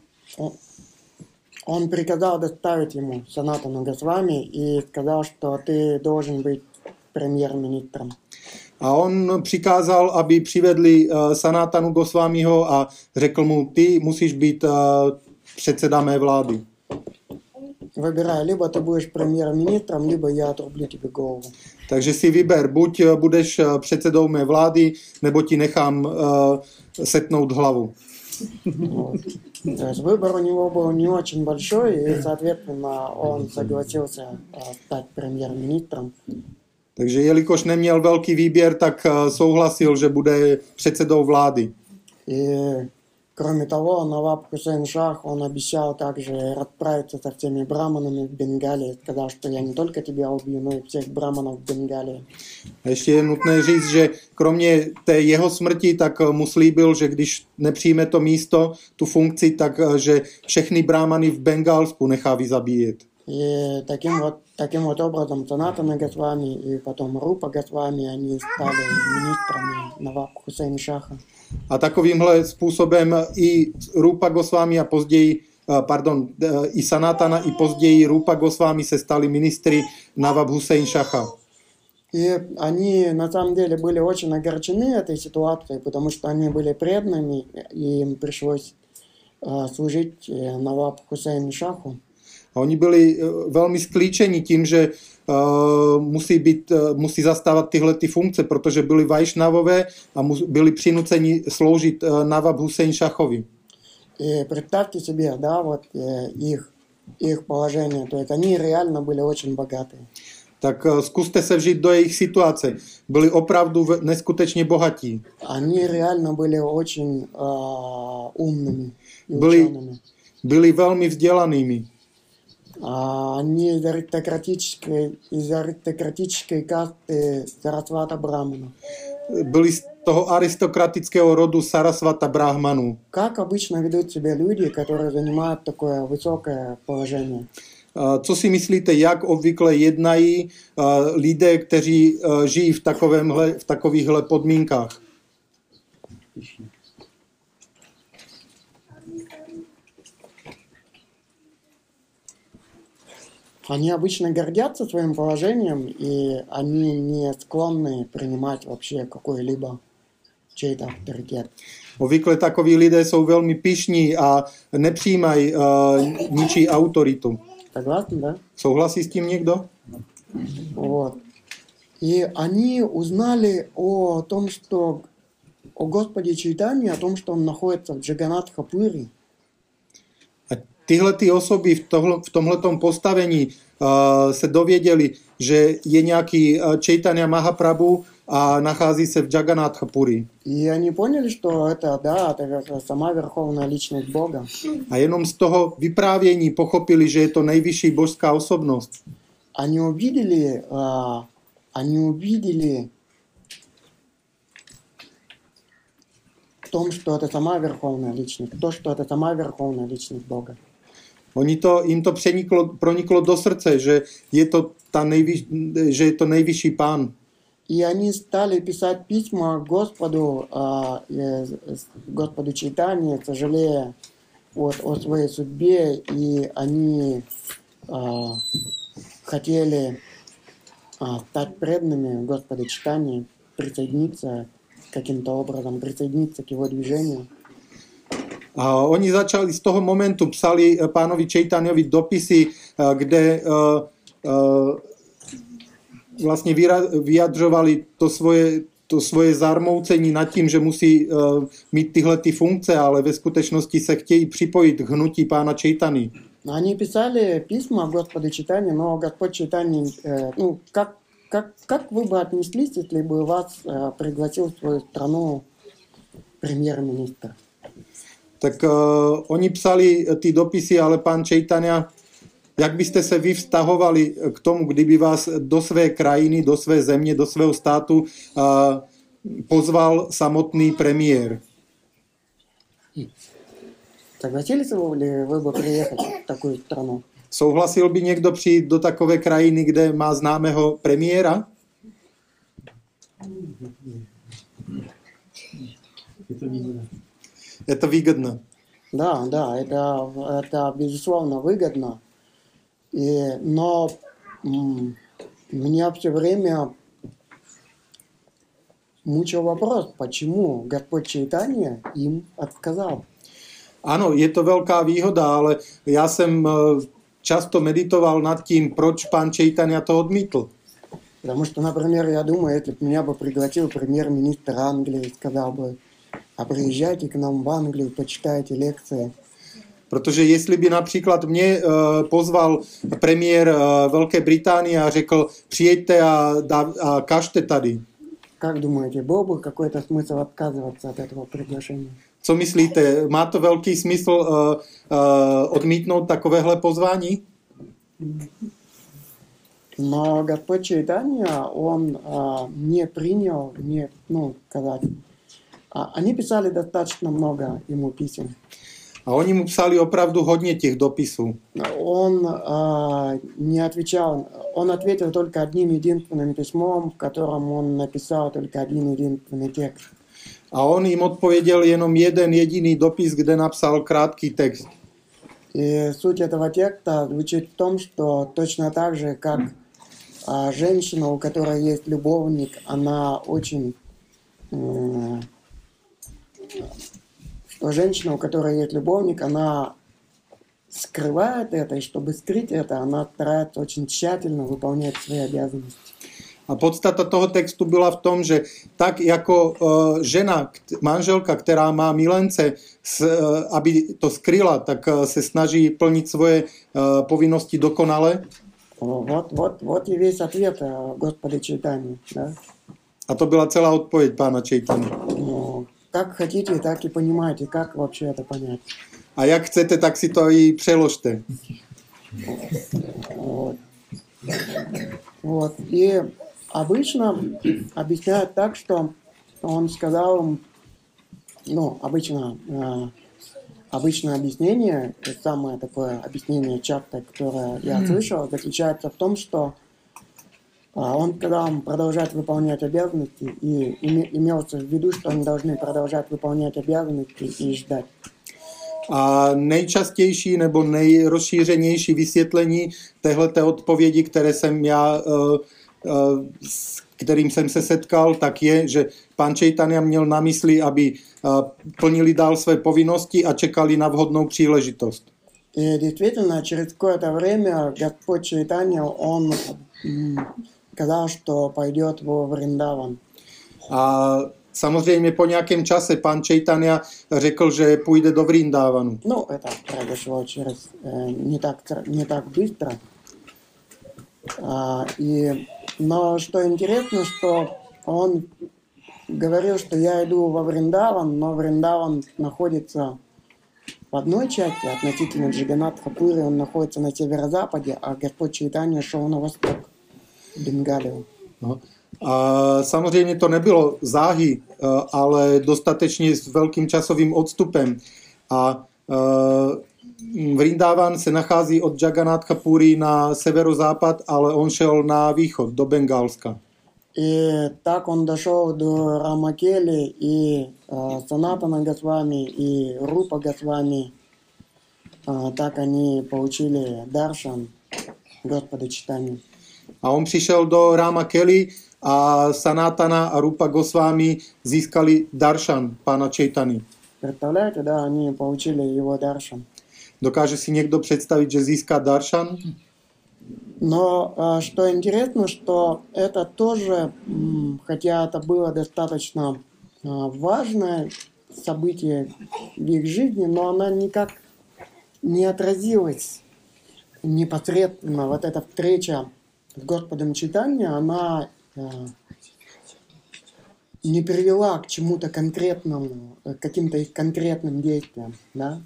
он, приказал доставить ему Санатану Госвами и сказал, что ты должен быть премьер-министром.
A on přikázal, aby přivedli uh, Sanatanu Goswamiho a řekl mu, ty musíš být uh, předseda mé vlády.
Выбирай, либо ты будешь премьер-министром, либо я отрублю тебе голову.
Takže si vyber, buď uh, budeš uh, předsedou mé vlády, nebo ti nechám uh, setnout hlavu.
Вот. То есть выбор у него был не очень большой, и, соответственно, он согласился а, стать премьер-министром.
Takže jelikož neměl velký výběr, tak uh, souhlasil, že bude předsedou vlády.
И, кроме того, Наваб Хусейн Шах, он обещал также расправиться со всеми браманами в Бенгалии. Сказал, что я не только тебя убью, но и всех браманов в Бенгалии.
A ještě je nutné říct, že kromě té jeho smrti, tak uh, mu slíbil, že když nepřijme to místo, tu funkci, tak uh, že všechny brámany v Bengálsku nechá vyzabíjet.
И таким вот, таким вот образом Санатана Госвами и потом Рупа Госвами, они стали министрами Наваб Хусейн Шаха.
A takovýmhle způsobem i Rupa Goswami a později, eh, pardon, eh, i Sanatana i později Rupa Goswami se stali ministry Nawab Hussein Shaha.
И они на самом деле были очень огорчены этой ситуацией, потому что они были преданными, и им пришлось э, служить э, Наваб Хусейн Шаху.
A oni byli eh, velmi sklíčeni tím, že uh, musí, být, uh, musí zastávat tyhle ty funkce, protože byli Vajšnavové a mus, byli přinuceni sloužit uh, Nawab Hussein Shahovi.
И представьте себе, да, вот э, их, их положение. То есть они реально были очень богатые.
Tak uh, zkuste se vžít do jejich situace. Byli opravdu ve- neskutečně bohatí.
Они реально были очень а, умными и
Были-
учеными.
Byli velmi vzdělanými.
А, они из аристократической, из аристократической касты Сарасвата Брамана.
Byli z toho aristokratického rodu Sarasvata Brahmanů.
Как обычно ведут себя люди, которые занимают такое высокое положение?
Uh, Co si myslíte, jak obvykle jednají uh, lidé, kteří uh, žijí v, takovémhle, v takovýchhle podmínkách?
Они обычно гордятся своим положением, и они не склонны принимать вообще какой-либо чей-то авторитет.
Obvykle takoví lidé jsou velmi pišní a nepřijímají uh, ničí autoritu.
Согласны, да?
Souhlasí s tím někdo?
Вот. И они узнали о том, что о Господе Чайтане, о том, что он находится в Джаганат Хапури.
A tyhle ty osoby v, tohle, v tomhletom postavení uh, se dověděli, že je nějaký uh, Chaitanya Mahaprabhu a nachází se v Jagannath Puri.
И они поняли, что это, да, это вер- сама Верховная Личность Бога.
A jenom z toho vyprávění pochopili, že je to nejvyšší božská osobnost.
Они увидели, а, они увидели в том, что это сама Верховная Личность, то, что это сама Верховная Личность Бога.
Oni to, jim to přeniklo, proniklo do srdce, že je to, ta nejvyš, že je to nejvyšší pán.
И они стали писать письма Господу, Господу Чайтани, сожалея вот, о своей судьбе, и они хотели стать преданными Господа Чайтани, присоединиться каким-то образом, присоединиться к его движению.
A oni začali z toho momentu, psali eh, pánovi Čejtaniovi dopisy, eh, kde eh, eh, vlastně vyra- vyjadřovali to svoje, to svoje zarmoucení nad tím, že musí eh, mít tyhle ty funkce, ale ve skutečnosti se chtějí připojit k hnutí pána Čejtany.
Они писали письма Господу Читания, но Господь Читания, э, ну, как, как, как вы бы отнеслись, если бы вас э, пригласил в свою страну премьер-министр?
Tak uh, oni psali ty dopisy, ale pán Čejtania, jak byste se vy vztahovali k tomu, kdyby vás do své krajiny, do své země, do svého státu uh, pozval samotný premiér?
Согласились бы ли вы бы приехать в такую страну?
Souhlasil by někdo přijít do takové krajiny, kde má známého premiéra? Je to Výgodné.
Да, да, это, это безусловно выгодно. И, но меня все время мучил вопрос, почему Господь Чайтания им отказал.
Ano, je to velká výhoda, ale já jsem eh, často meditoval nad tím, proč pán Čejtania to odmítl.
Потому что, например, я думаю, если бы меня бы пригласил премьер-министр Англии, сказал бы, а приезжайте к нам в Англию, почитайте лекции.
Protože jestli by například mě eh, pozval premiér eh, Velké Británie a řekl, přijeďte a, dá- a kažte tady.
Как думаете, был бы какой-то смысл отказываться от этого приглашения?
Co myslíte, má to velký smysl uh, uh, odmítnout takovéhle pozvání?
Но Господь Чайтания, он а, не принял, не, ну, сказать. А, они писали достаточно много ему писем.
A oni mu psali opravdu hodně těch dopisů.
Он а, не отвечал, он ответил только одним единственным письмом, в котором он написал только один единственный текст.
A on jim odpověděl jenom jeden jediný dopis, kde napsal krátký text.
И суть этого текста звучит в том, что точно так же, как а, женщина, у которой есть любовник, она очень... что женщина, у которой есть любовник, она скрывает это, и чтобы скрыть это, она старается очень тщательно выполнять свои обязанности.
A podstata toho textu byla v tom, že tak jako uh, žena, manželka, která má milence, s, uh, aby to skryla, tak uh, se snaží plnit svoje uh, povinnosti dokonale.
Вот, вот, вот и весь ответ э, Господа Чайтани. Да?
A to byla celá odpověď pána Čejtany.
Ну, как хотите, так и понимаете, как вообще это понять.
A jak chcete, tak si to i přeložte.
Вот. Вот. И обычно объясняют так, что он сказал им, ну, обычно, э, обычное объяснение, то самое такое объяснение часто, которое я слышал, заключается в том, что а, он, когда он продолжает выполнять обязанности, и име- имелся в виду, что они должны продолжать выполнять обязанности и ждать.
A nejčastější nebo nejrozšířenější vysvětlení téhleté odpovědi, které jsem já, eh, eh, s kterým jsem se setkal, tak je, že pán Čejtania měl na mysli, aby eh, plnili dál své povinnosti a čekali na vhodnou příležitost.
И действительно, через какое-то время Господь Чайтанья, он м, сказал, что пойдет во Вриндаван.
A samozřejmě po nějakém čase pan Chaitanya řekl, že půjde do Vrindávanu.
Ну, это произошло через э, не так не так быстро. А, и, но что интересно, что он говорил, что я иду во Вриндаван, но Вриндаван находится в одной части относительно Джиганатха Пури, он находится на северо-западе, а Господь Чайтанья шел на восток, в Бенгалию.
No. A samozřejmě to nebylo záhy, eh, ale dostatečně s velkým časovým odstupem. A eh, Vrindavan se nachází od Jagannatha Puri na severozápad, ale on šel na východ, do Bengálska.
И так он дошел до Рамакели, и э, Санатана Госвами, и Рупа Госвами. А, так они получили Даршан Господа Читания.
A on přišel do Rama Kelly a Sanatana a Rupa Goswami získali darshan pána Chaitany.
Представляете, да, они получили его Даршан.
Dokáže si někdo představit, že získá darshan?
Но что интересно, что это тоже, хотя это было достаточно а, важное событие в их жизни, но она никак не отразилась непосредственно. Вот эта встреча с Господом Читания, она а, не привела к чему-то конкретному, э, к каким-то их конкретным действиям, да?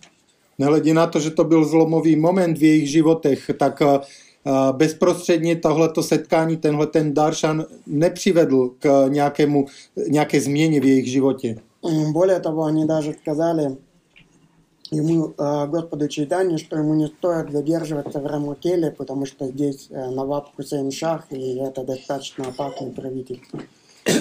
Nehledě na to, že to byl zlomový moment v jejich životech, tak eh, eh, bezprostředně tohleto setkání, tenhle ten darshan nepřivedl k nějakému, nějaké změně v jejich životě.
М, Более того, они даже сказали ему, э, Господу Чайтанию, что ему не стоит задерживаться в Рамакеле, потому что здесь э, Наваб Хусейн Шах, и это достаточно опасный правитель.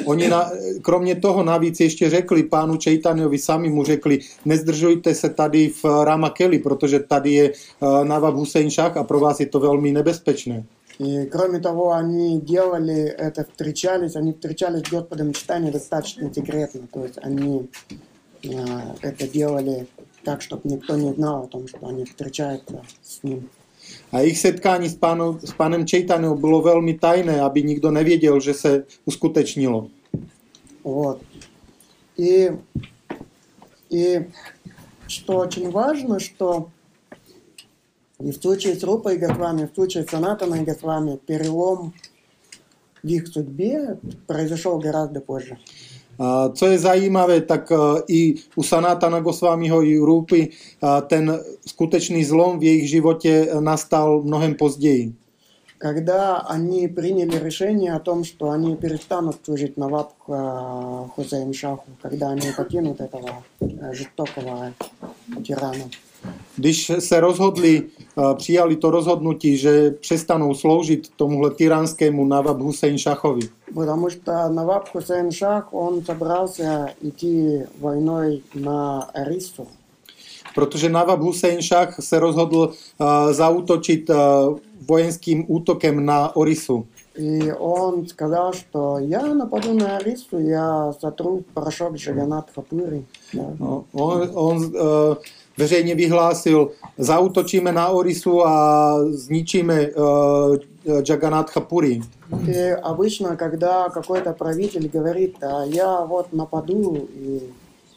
Oni na, kromě toho navíc ještě řekli pánu Čejtaniovi, sami mu řekli, nezdržujte se tady v Rama Kelly, protože tady je uh, Nawab Hussein Shah a pro vás je to velmi nebezpečné.
И кроме того, они делали это, встречались, они встречались с Господом Читания достаточно секретно, то есть они э, это делали так, чтобы никто не знал о том, что они встречаются с ним.
A jejich setkání s, pánu, s pánem Čejtaniou bylo velmi tajné, aby nikdo nevěděl, že se uskutečnilo.
Вот. И, и что очень важно, что и в случае с Рупой Госвами, в случае с Санатаной Госвами перелом в их судьбе произошел гораздо позже.
A co je zajímavé, tak uh, i u Sanatana Goswamiho i u Rupy uh, ten skutečný zlom v jejich životě uh, nastal mnohem později.
Когда они приняли решение о том, что они перестанут служить Наваб э, Хусейн Шаху, когда они покинут этого э, жестокого тирана.
Když se rozhodli, uh, přijali to rozhodnutí, že přestanou sloužit tomuhle tyranskému Nawab Hussein Šachovi.
Потому что Наваб Хусейн Шах, он собрался идти войной на Арису.
Protože Nawab Hussein Šach se rozhodl uh, zautočit uh, vojenským útokem na Orisu.
И он сказал, что я нападу на Арису, я сотру в порошок Джаганат Хапури. Да.
No, on on uh, veřejně vyhlásil, zautočíme na Orisu a zničíme uh, Jagannatha Puri.
И обычно, когда какой-то правитель говорит, а я вот нападу, и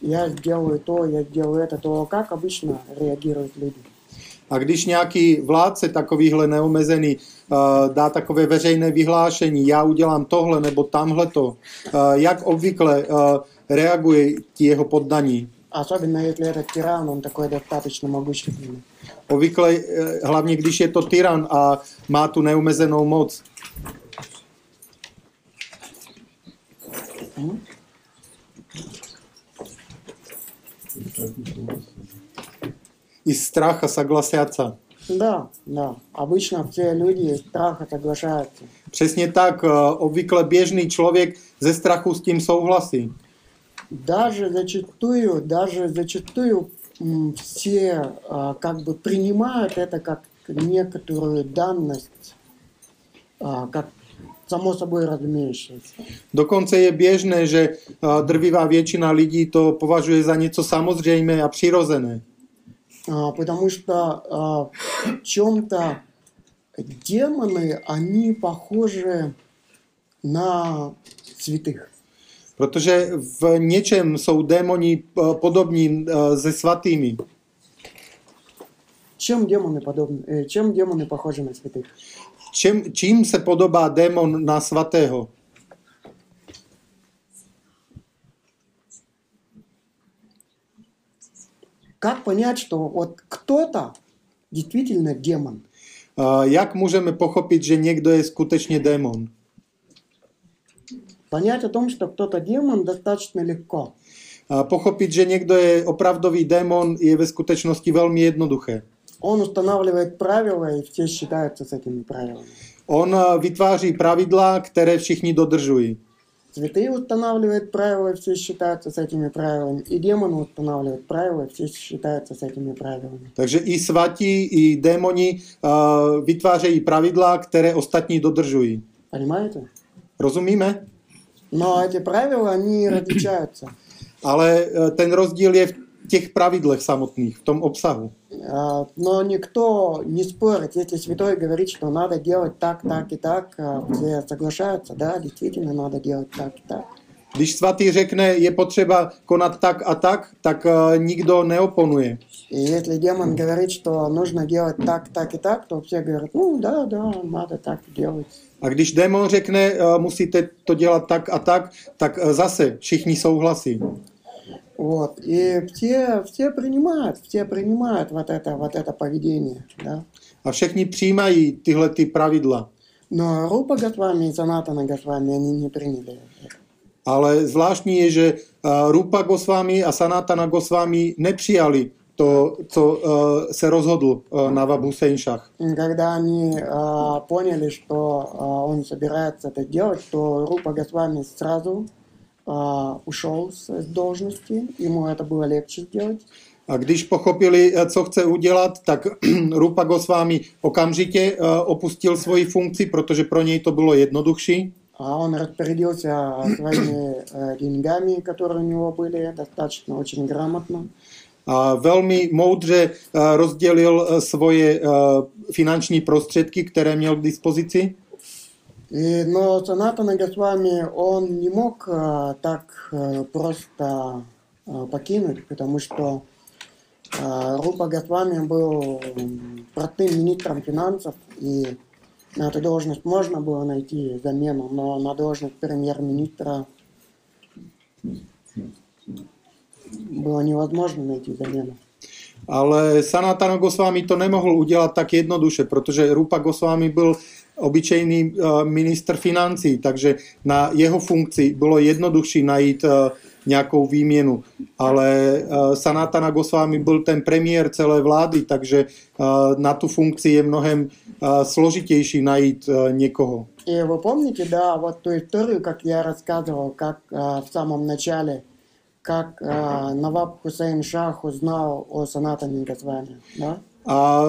я сделаю то, я сделаю это, то как обычно реагируют люди?
A když nějaký vládce takovýhle neomezený uh, dá takové veřejné vyhlášení, já udělám tohle nebo tamhleto, uh, jak obvykle uh, reaguje ti jeho poddaní?
Особенно если этот тиран, он такой достаточно могущественный.
Obvykle, eh, hlavně když je to tyran a má tu neomezenou moc. Из страха согласятся.
Да, да. Обычно все люди из страха соглашаются.
Přesně tak, eh, obvykle běžný člověk ze strachu s tím souhlasí.
Даже зачастую, даже зачастую все а, как бы принимают это как некоторую данность, а, как само собой разумеющееся.
Dokonce je běžné, že eh, drvivá většina lidí to považuje za něco samozřejmé a přirozené.
А, потому что а, в чем-то демоны, они похожи на святых.
Protože v něčem jsou démoni eh, podobní eh, se svatými.
Чем демоны подобны? э, чем демоны похожи на святых?
Čem, čím se podobá démon na svatého?
Как понять, что вот кто-то действительно демон?
Eh, Jak můžeme pochopit, že někdo je skutečně démon?
Понять о том, что кто-то демон, достаточно легко.
A pochopit, že někdo je opravdový démon, je ve skutečnosti velmi jednoduché.
Он устанавливает правила, и все считаются с этими правилами.
On eh, vytváří pravidla, které všichni dodržují.
Святые устанавливают правила, и все считаются с этими правилами. И демоны устанавливают правила, и все считаются с этими правилами.
Takže i svatí, i démoni uh, vytvářejí pravidla, které ostatní dodržují.
Понимаете?
Rozumíme?
Но эти правила, они различаются.
Ale eh, ten rozdíl je v těch pravidlech samotných, v tom obsahu.
А, Но никто не спорит, если святой говорит, что надо делать так, так и так, а, все соглашаются, да, действительно надо делать так и так.
Když svatý řekne, je potřeba konat tak a tak, tak uh, nikdo neoponuje.
И если демон говорит, что нужно делать так, так и так, то все говорят, ну да, да, надо так делать.
A když démon řekne, uh, musíte to dělat tak a tak, tak uh, zase všichni souhlasí.
Вот. И все, все принимают, все принимают вот это, вот это поведение, да.
A všichni přijímají tyhle ty pravidla.
Но Рупа Госвами и Санатана Госвами, они не приняли это.
Ale zvláštní je, že uh, Rupa Goswami a Sanatana Goswami nepřijali to, co uh, se rozhodl Nawab Hussein Shah.
И Когда они а, поняли, что а, он собирается это делать, то Рупа Госвами сразу а, ушел с с должности, ему это было легче сделать.
A když pochopili, eh, co chce udělat, tak Rupa Goswami okamžitě uh, opustil svoji funkci, protože pro něj to bylo jednodušší.
А он распорядился своими э, деньгами, которые у него были, достаточно очень грамотно.
Velmi moudře uh, rozdělil uh, svoje uh, finanční prostředky, které měl k dispozici.
И, но Санатана Госвами он не мог так просто покинуть, потому что а, Рупа Госвами был простым министром финансов, и на эту должность можно было найти замену, но на должность премьер-министра было невозможно найти замену.
Ale Sanatana Goswami to nemohl udělat tak jednoduše, protože Rupa Goswami byl obyčejný uh, ministr financí, takže na jeho funkci bylo jednodušší najít uh, nějakou výměnu. Ale uh, Sanatana Goswami byl ten premiér celé vlády, takže uh, na tu funkci je mnohem uh, složitější najít uh, někoho.
И вы помните, да, вот ту историю, как я рассказывал, как а, в самом начале, как а, Наваб Хусейн Шах узнал о Санатане Госвами, да?
A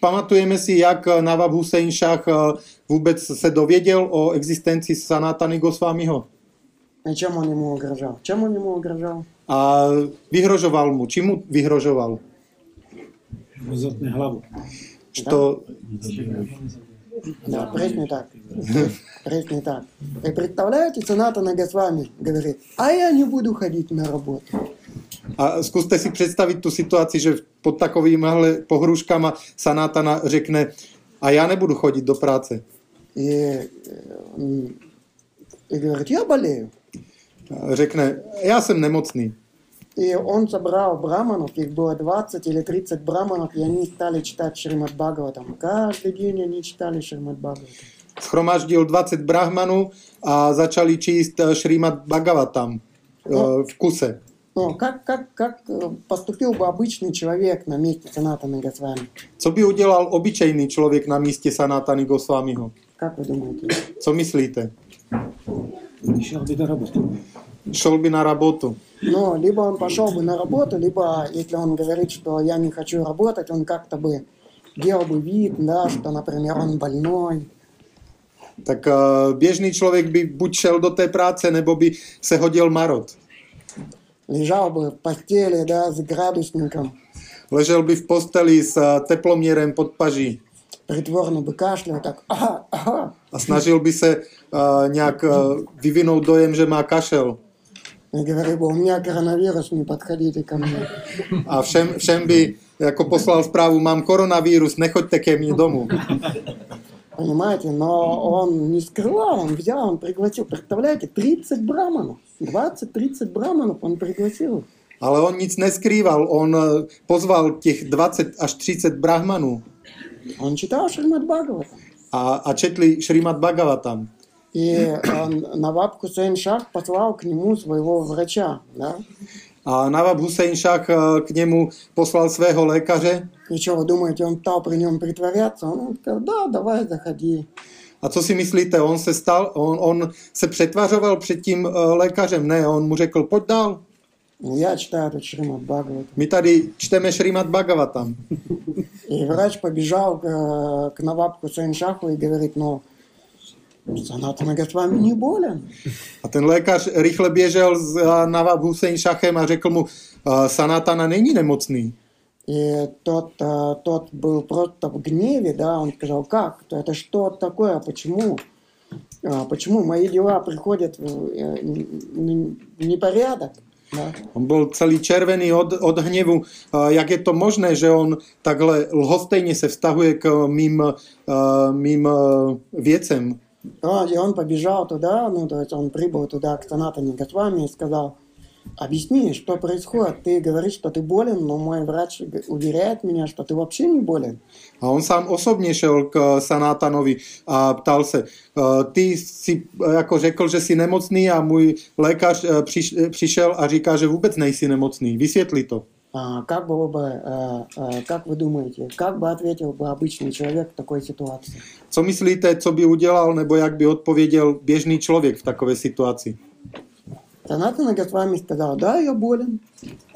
pamatujeme si, jak Nawab Hussein Shah uh, vůbec se dověděl o existenci Sanatany Goswamiho.
И чем он ему угрожал? Чем он ему угрожал?
A vyhrožoval mu. Čím mu vyhrožoval?
Zatne hlavu.
Что
Да, пресс не так. Пресс не так. И представляете, Санатана Госвами говорит, а я не буду ходить на работу.
A zkuste si představit tu situaci, že pod takovýmhle pohruškama Sanatana řekne a já nebudu chodit do práce.
И, э, м, и говорит, я болею.
A Řekne, já jsem nemocný.
И он собрал браманов, их было 20 или 30 браманов, и они стали читать Шримад Бхагаватам. Каждый день они читали Шримад Бхагаватам.
Schromáždil 20 brahmanů a začali číst Šrýmat Bhagavatam eh, v kuse.
Ну, как, как, как э, поступил бы обычный человек на месте Санатана Госвами?
Co by udělal obyčejný člověk na místě Sanatany Goswamiho?
Как вы думаете?
Co myslíte?
Šel by do roboty.
Šel by na robotu.
Ну, либо он пошел бы на работу, либо, если он говорит, что я не хочу работать, он как-то бы делал бы вид, да, что, например, он больной.
Tak uh, běžný člověk by buď šel do té práce, nebo by se hodil marot.
Лежал бы в постели, да, с градусником.
Ležel by v posteli s uh, teploměrem pod paží.
притворно бы кашлял, так, ага, ага.
a snažil by se uh, nějak uh, vyvinout dojem, že má kašel.
Бы, у меня коронавирус, не подходите ко мне.
A všem, všem by jako poslal zprávu, mám koronavírus, nechoďte ke mně domů.
Понимаете, но он не скрывал, он взял, он пригласил, представляете, 30 браманов, 20-30 браманов он пригласил.
Ale on nic neskrýval, on pozval těch 20 až 30 brahmanů
Он читал Шримад Бхагавата.
a, a četli Šrimad Bhagavatam.
И он, Наваб Хусейн Шах послал к нему своего врача, да?
A Nawab Hussein Shah eh, k němu poslal svého lékaře.
И что, вы думаете, он стал при нем притворяться? Он сказал, да, давай, заходи.
A co si myslíte, on se stal, on, on se přetvařoval před tím eh, lékařem? Ne, on mu řekl, pojď dál,
Ну, Я читаю этот Шримад Бхагават.
my tady čteme Šrimad Bhagavatam.
И врач побежал к, к Наваб Хусейн Шаху и говорит, ну, Санатана Госвами не болен.
A ten lékař rychle běžel za Nawab Hussein Šachem a řekl mu, "Eh, Sanatana není nemocný.
И тот, а, тот был просто в гневе, да, он сказал, как, То это что такое, почему, А, почему мои дела приходят в э, н- в непорядок, да?
On byl celý červený od, od hněvu. Eh, Jak je to možné, že on takhle lhostejně se vztahuje k mým, eh, mým eh, věcem?
А, И он побежал туда, ну, то есть он прибыл туда к Санатане Госвами и сказал, объясни, что происходит, ты говоришь, что ты болен, но мой врач г- уверяет меня, что ты вообще не болен.
A on sám osobně šel k Sanátanovi a ptal se, "Eh, ty si eh, jako řekl, že jsi nemocný a můj lékař eh, přiš, eh, přišel a říká, že vůbec nejsi nemocný. Vysvětli to.
А, как было бы, а, а, как вы думаете, как бы ответил бы обычный человек в такой ситуации?
Co myslíte, co by udělal, nebo jak by odpověděl běžný člověk v takové situaci?
Санатана Госвами сказал, да, я болен.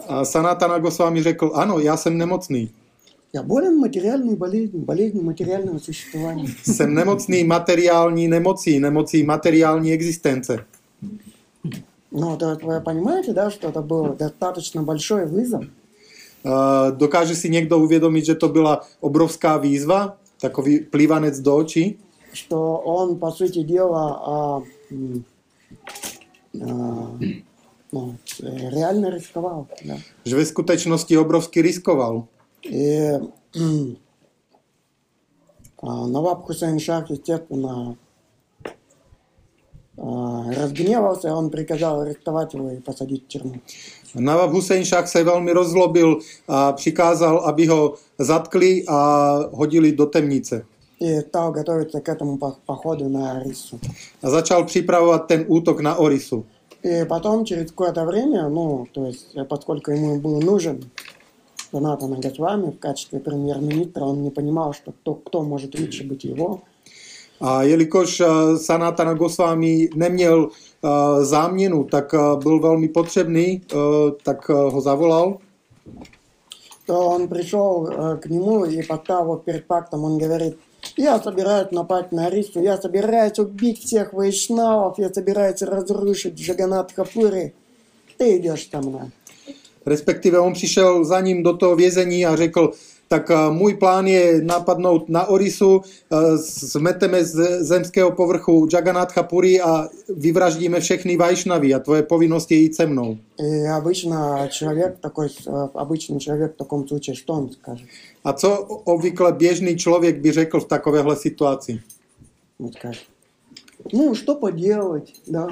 A Sanatana Goswami řekl, ano, já jsem nemocný.
Я болен материальной болезнью, болезнью материального существования.
Jsem nemocný materiální nemocí, nemocí materiální existence.
Ну, то есть вы понимаете, да, что это был достаточно большой вызов.
Eh, Dokáže si někdo uvědomit, že to byla obrovská výzva, takový plývanec do očí,
что он, по сути дела, а, м, а, ну, э, реально рисковал. Да.
že ve skutečnosti obrovsky riskoval.
И м, а, Наваб Хусейн Шах, естественно, а, разгневался, он приказал арестовать его и посадить в тюрьму.
Nawab Hussein Shah se velmi rozlobil a přikázal, aby ho zatkli a hodili do temnice.
И стал готовиться к этому по- походу на Арису.
A začal připravovat ten útok na Orisu.
И потом, через какое-то время, ну, то есть, э, поскольку ему был нужен Санатана Госвами в качестве премьер-министра, он не понимал, что кто, кто может лучше быть его.
A jelikož eh, Sanatana Goswami neměl eh, záměnu, tak eh, byl velmi potřebný, eh, tak eh, ho zavolal
То он пришел э, к нему и поставил его перед фактом, он говорит, я собираюсь напасть на Арису, я собираюсь убить всех вайшнавов, я собираюсь разрушить Джаганат Хапури. Ты идешь со мной.
respektive on přišel za ním do toho vězení a řekl, tak eh, můj plán je napadnout na Orisu, eh, zmeteme z zemského povrchu Jagannath Puri a vyvraždíme všechny Vajšnavy a tvoje povinnost je jít se mnou.
И обычно человек такой, э, обычный человек в таком случае, что он скажет?
A co obvykle běžný člověk by řekl v takovéhle situaci?
Он скажет, ну, что поделать, да.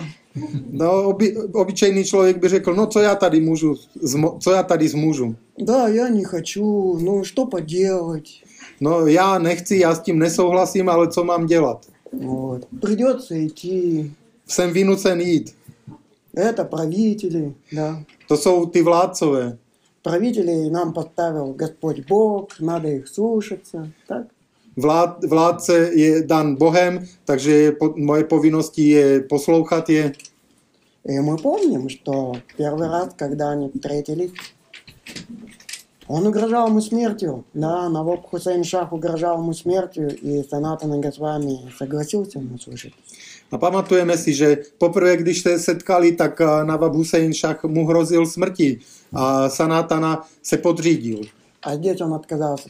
No, oby, obyčejný člověk by řekl, no co já tady můžu, zmo- co já tady zmůžu?
Да, я не хочу, ну, что поделать?
No já nechci, já s tím nesouhlasím, ale co mám dělat?
Вот. Придется идти.
Jsem vynucen jít.
Это правители, да.
To jsou ty vládcové.
Правителей нам поставил Господь Бог, надо их слушаться. Так?
Vlád, vládce je dan Bohem, takže je, po, moje povinností je poslouchat je.
И мы помним, что первый раз, когда они встретились, он угрожал ему смертью. Да, Навоб Хусейн Шах угрожал ему смертью, и Санатана Госвами согласился ему слушать.
A pamatujeme si, že poprvé, když se setkali, tak eh, Nawab Hussein Shah mu hrozil smrti a Sanatana se podřídil.
А здесь он отказался.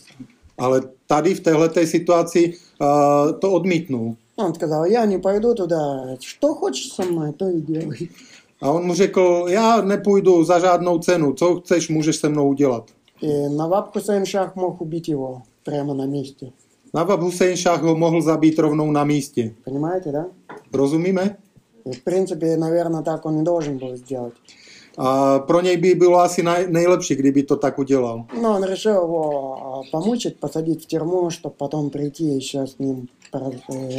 Ale tady v téhleté situaci uh, to odmítnul.
Он сказал, я не пойду туда, что хочешь со мной, то и делай.
A on mu řekl, já nepůjdu za žádnou cenu, co chceš, můžeš se mnou udělat.
И Наваб Хусейн Шах мог убить его прямо на месте.
Nawab Hussein Shah ho mohl zabít rovnou na místě.
Понимаете, да?
Rozumíme?
И, в принципе, наверное, так он и должен был сделать.
A pro něj by bylo asi nej, nejlepší, kdyby to tak udělal.
Но он решил его а, помучить, посадить в тюрьму, чтобы потом прийти еще с ним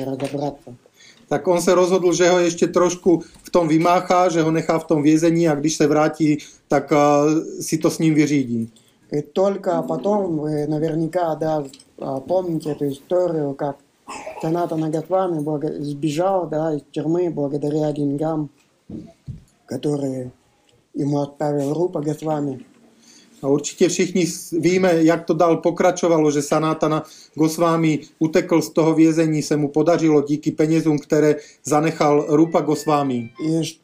разобраться.
Tak on se rozhodl, že ho ještě trošku v tom vymáchá, že ho nechá v tom vězení a když se vrátí, tak uh, si to s ním vyřídí.
И только потом вы наверняка, да, а, помните эту историю, как Таната Нагатвами сбежал, да, из тюрьмы благодаря деньгам, которые i mu odpravil rupa Goswami.
A určitě všichni víme, jak to dál pokračovalo, že Sanatana Goswami utekl z toho vězení, se mu podařilo díky penězům, které zanechal Rupa Goswami.
I že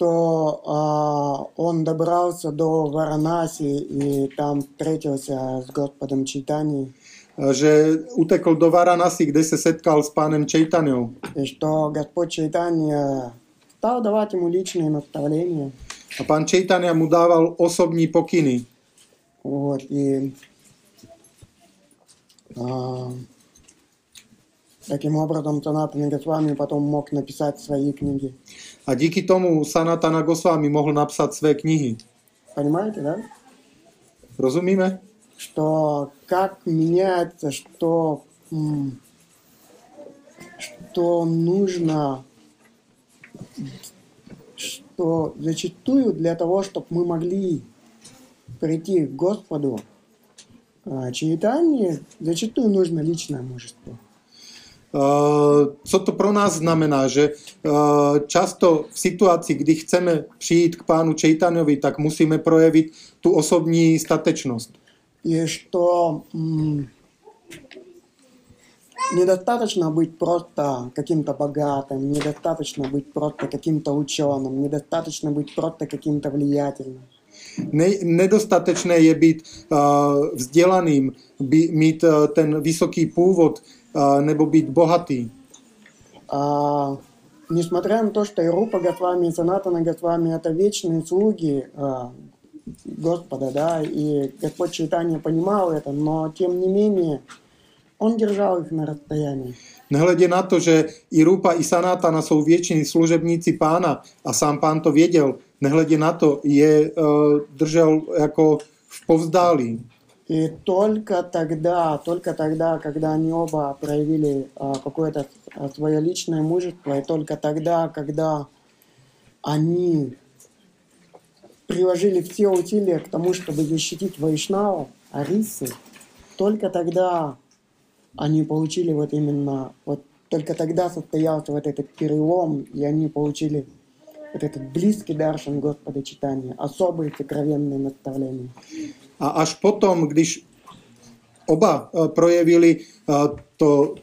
on dobral se do Varanasi a tam třetil se s Gospodem Čitání.
Že utekl do Varanasi, kde se setkal s pánem Čejtaniou.
I že Gospod Čejtání eh, stal dávat mu ličné nastavení.
A pán Čejtania mu dával osobní pokyny.
Вот, и а, таким образом Санатана Госвами потом мог написать свои книги.
A díky tomu Sanatana Gosvámi mohl napsat své knihy.
Понимаете, да?
Rozumíme?
Что как меняется, что, м, что нужно, что зачастую для того, чтобы мы могли прийти к Господу, а, чаитание, зачастую нужно личное мужество.
Uh, co to pro nás znamená, že uh, často v situaci, kdy chceme přijít k pánu Čejtanovi, tak musíme projevit tu osobní statečnost.
И что недостаточно быть просто каким-то богатым, недостаточно быть просто каким-то ученым, недостаточно быть просто каким-то влиятельным.
Ne, nedostatečné je být uh, vzdělaným, by, mít uh, ten vysoký původ uh, nebo být bohatý.
А, несмотря на то, что и Рупа Госвами, и Санатана Госвами это вечные слуги а, Господа, да, и Господь Чайтанья понимал это, но тем не менее он держал их на расстоянии.
Nehledě na to, že i Rupa, i Sanatana jsou většiní služebníci pána a sám pán to věděl, nehledě na to je uh, držel jako v povzdálí.
И только тогда, только тогда, когда они оба проявили а, какое-то а, свое личное мужество, и только тогда, когда они приложили все усилия к тому, чтобы защитить Вайшнава, Арисы, только тогда они получили вот именно, вот только тогда состоялся вот этот перелом, и они получили вот этот близкий даршан Господа читания, особые сокровенные наставления.
Potom, když oba eh, projevili eh, to,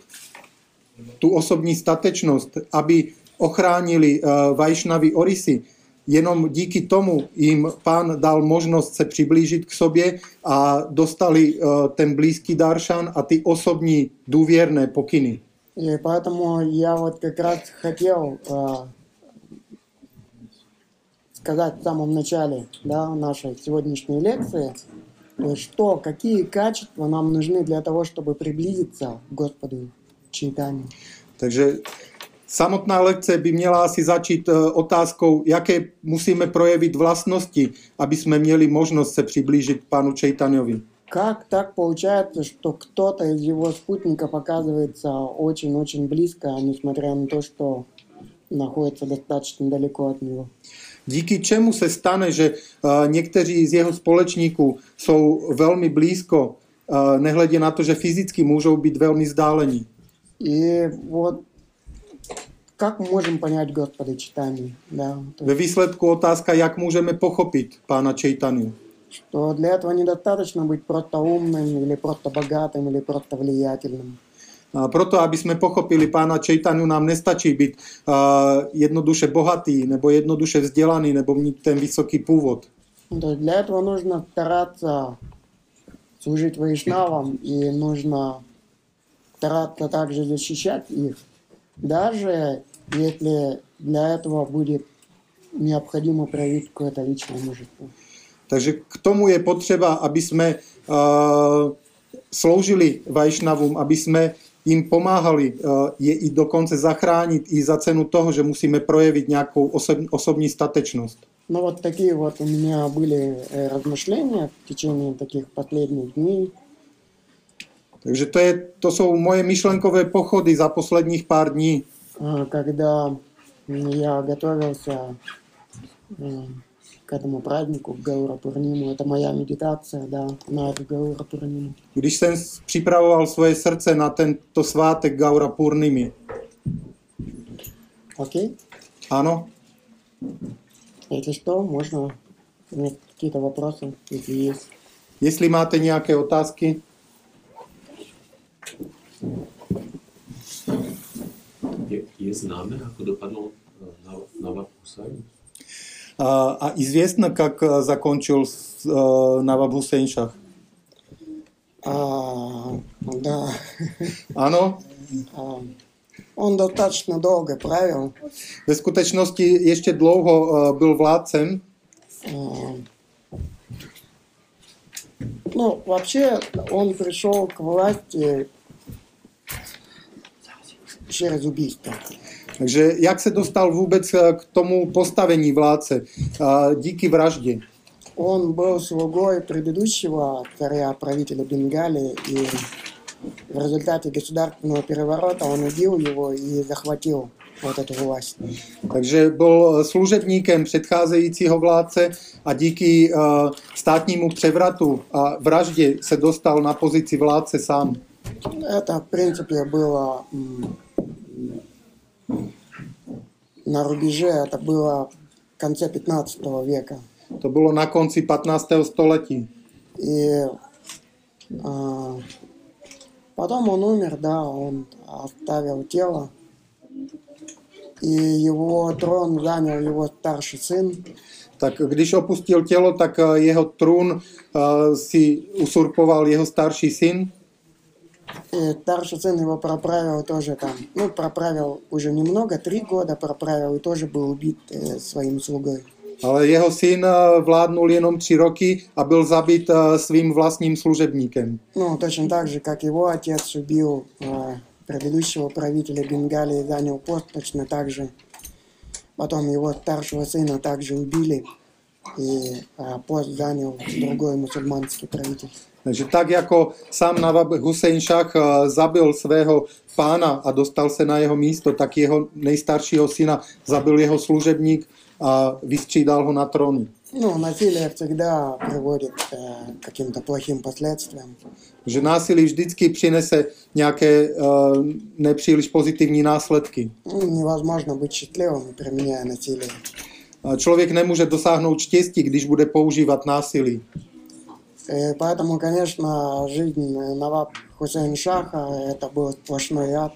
tu osobní statečnost, aby ochránili eh, Vajšnavy Orisy, jenom díky tomu jim pán dal možnost se přiblížit k sobě a dostali eh, ten blízký daršan a ty osobní důvěrné pokyny.
И поэтому я вот как раз хотел а, сказать в самом начале да, нашей сегодняшней лекции, что, какие качества нам нужны для того, чтобы приблизиться к Господу Чайтани.
Takže samotná lekce by měla asi začít eh, otázkou, jaké musíme projevit vlastnosti, aby jsme měli možnost se přiblížit panu Čejtaňovi.
Как так получается, что кто-то из его спутников оказывается очень-очень близко, несмотря на то, что находится достаточно далеко от него?
Díky čemu se stane, že eh, někteří z jeho společníků jsou velmi blízko, eh, nehledě na to, že fyzicky můžou být velmi vzdálení.
И вот как мы можем понять Господа читания? Да?
Ve
есть,
výsledku otázka, jak můžeme pochopit pána Čejtanu.
что для этого недостаточно быть просто умным, или просто богатым, или просто влиятельным.
A proto, aby jsme pochopili pána Čejtanu, nám nestačí být uh, jednoduše bohatý, nebo jednoduše vzdělaný, nebo mít ten vysoký původ.
То для этого нужно стараться служить вайшнавам, и нужно стараться также защищать их, даже если для этого будет необходимо проявить какое-то личное мужество.
Takže k tomu je potřeba, aby jsme uh, sloužili Vajšnavům, aby jsme jim pomáhali uh, je i dokonce zachránit i za cenu toho, že musíme projevit nějakou osob, osobní statečnost.
Ну вот такие вот у меня были э, размышления в течение таких последних дней.
Takže to, je, to jsou moje myšlenkové pochody za posledních pár dní,
А, Когда м, я готовился э, к этому празднику, к Гаура Пурниму. Это моя медитация, да, на эту Гаура Пурниму.
když jsem připravoval svoje srdce na tento svátek Gaura Purnimi.
Окей?
Ano,
Если что, можно какие-то вопросы, если есть.
jestli máte nějaké otázky,
объекте есть знамя, откуда падал э, Навабхусейн?
А, а известно, как э, закончил э, Навабхусейн шах?
А, да.
Ано?
А, он достаточно долго правил.
В скуточности еще долго был владцем.
А, ну, вообще, он пришел к власти через убийство.
Takže jak se dostal vůbec a, k tomu postavení vládce? A, Díky vraždě.
Он был слугой предыдущего царя, правителя Бенгалии, и в результате государственного переворота он убил его и захватил вот эту власть.
Takže byl služebníkem předcházejícího vládce a díky a, státnímu převratu a vraždě se dostal na pozici vládce sám.
Это, в принципе, было м, на рубеже, это было в конце 15 века.
To bylo na konci 15. století.
И а, потом он умер, да, он оставил тело. И его трон занял его старший сын.
Tak když opustil tělo, tak a, jeho trůn a, si usurpoval jeho starší syn.
И старший сын его проправил тоже там, ну, проправил уже немного, три года проправил и тоже был убит э, своим слугой.
Ale jeho syn a, vládnul jenom tři roky a byl zabit a, svým vlastním služebníkem.
Ну, точно так же, как его отец убил э, предыдущего правителя Бенгалии, занял пост, точно так же. Потом его старшего сына также убили, и э, пост занял другой мусульманский правитель.
Takže tak jako sám Nawab Hussein Shah a, zabil svého pána a dostal se na jeho místo, tak jeho nejstaršího syna zabil jeho služebník a vystřídal ho na trónu.
Ну, насилие всегда приводит э, к каким-то плохим последствиям.
Že násilí vždycky přinese nějaké uh, nepříliš pozitivní následky.
Ну, невозможно быть счастливым, применяя насилие.
A Člověk nemůže dosáhnout štěstí, když bude používat násilí.
И поэтому, конечно, жизнь Наваб Хусейн Шаха это был сплошной ад.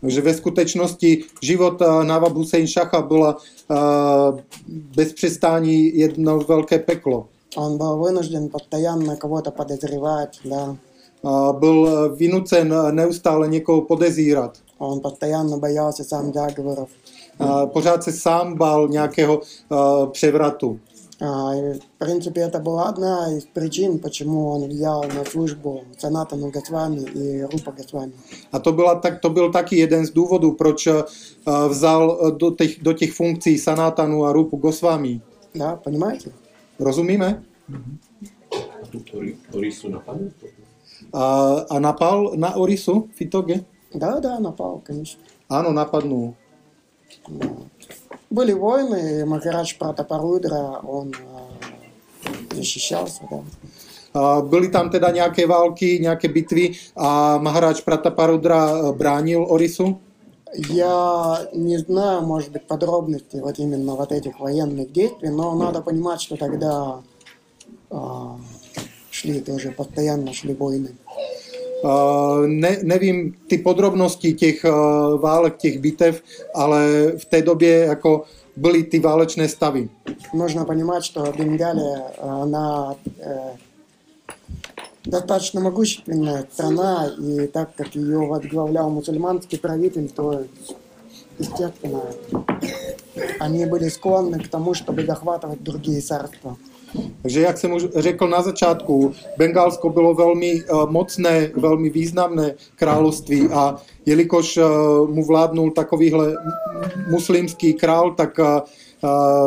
Takže ve skutečnosti život uh, Nawab Hussein Shaha byla uh, bez přestání jedno velké peklo.
Он был вынужден постоянно кого-то подозревать, да.
A byl uh, vynucen uh, neustále někoho podezírat.
Он постоянно боялся сам заговоров.
A pořád se sám bál nějakého uh, převratu.
А, и, в принципе, это была одна из причин, почему он взял на службу Санатану Госвами и Рупа Госвами.
A to, byla, tak, to byl taky jeden z důvodů, proč uh, vzal uh, do těch, do těch funkcí Sanatanu a Rupu Goswami.
Да, понимаете?
Rozumíme?
Ori, Orisu napadl?
A, a napal na Orisu Fitoge?
Да, да, напал, конечно.
Ano, napadnul.
Да. Были войны, и Махарадж Пратапарудра, он а, защищался, да.
Byly tam teda nějaké války, nějaké bitvy a Maharaj Prataparudra bránil Orisu.
Я не знаю, может быть, подробностей вот именно вот этих военных действий, но надо понимать, что тогда а, шли тоже, постоянно шли войны.
Uh, ne, nevím ty podrobnosti těch uh, válek, těch bitev, ale v té době jako byly ty válečné stavy.
Нужно понимать, что Бенгалия, она э, достаточно могущественная страна, и так как ее возглавлял мусульманский правитель, то, естественно, они были склонны к тому, чтобы захватывать другие царства.
Takže jak jsem už řekl na začátku, Bengálsko bylo velmi uh, mocné, velmi významné království a jelikož uh, mu vládnul takovýhle muslimský král, tak uh,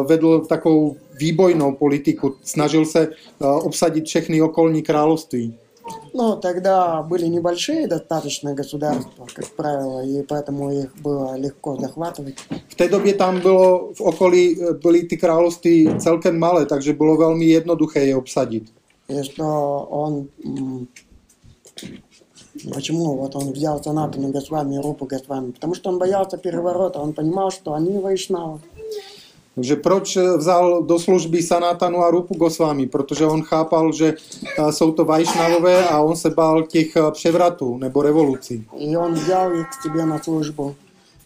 vedl takovou výbojnou politiku. Snažil se obsadit všechny okolní království.
Но тогда были небольшие достаточно государства, как правило, и поэтому их было легко захватывать.
V té době tam bylo v okolí, eh, byly ty království celkem malé, takže bylo velmi jednoduché je obsadit.
И что он... Почему вот он взял Санатану Госвами Рупу Госвами? Потому что он боялся переворота, он понимал, что они вайшнавы.
Takže proč eh, vzal do služby Sanatanu a Rupu Goswami? Protože on chápal, že eh, jsou to vajšnavové a on se bál těch eh, převratů nebo revolucí.
И он взял их к себе на службу.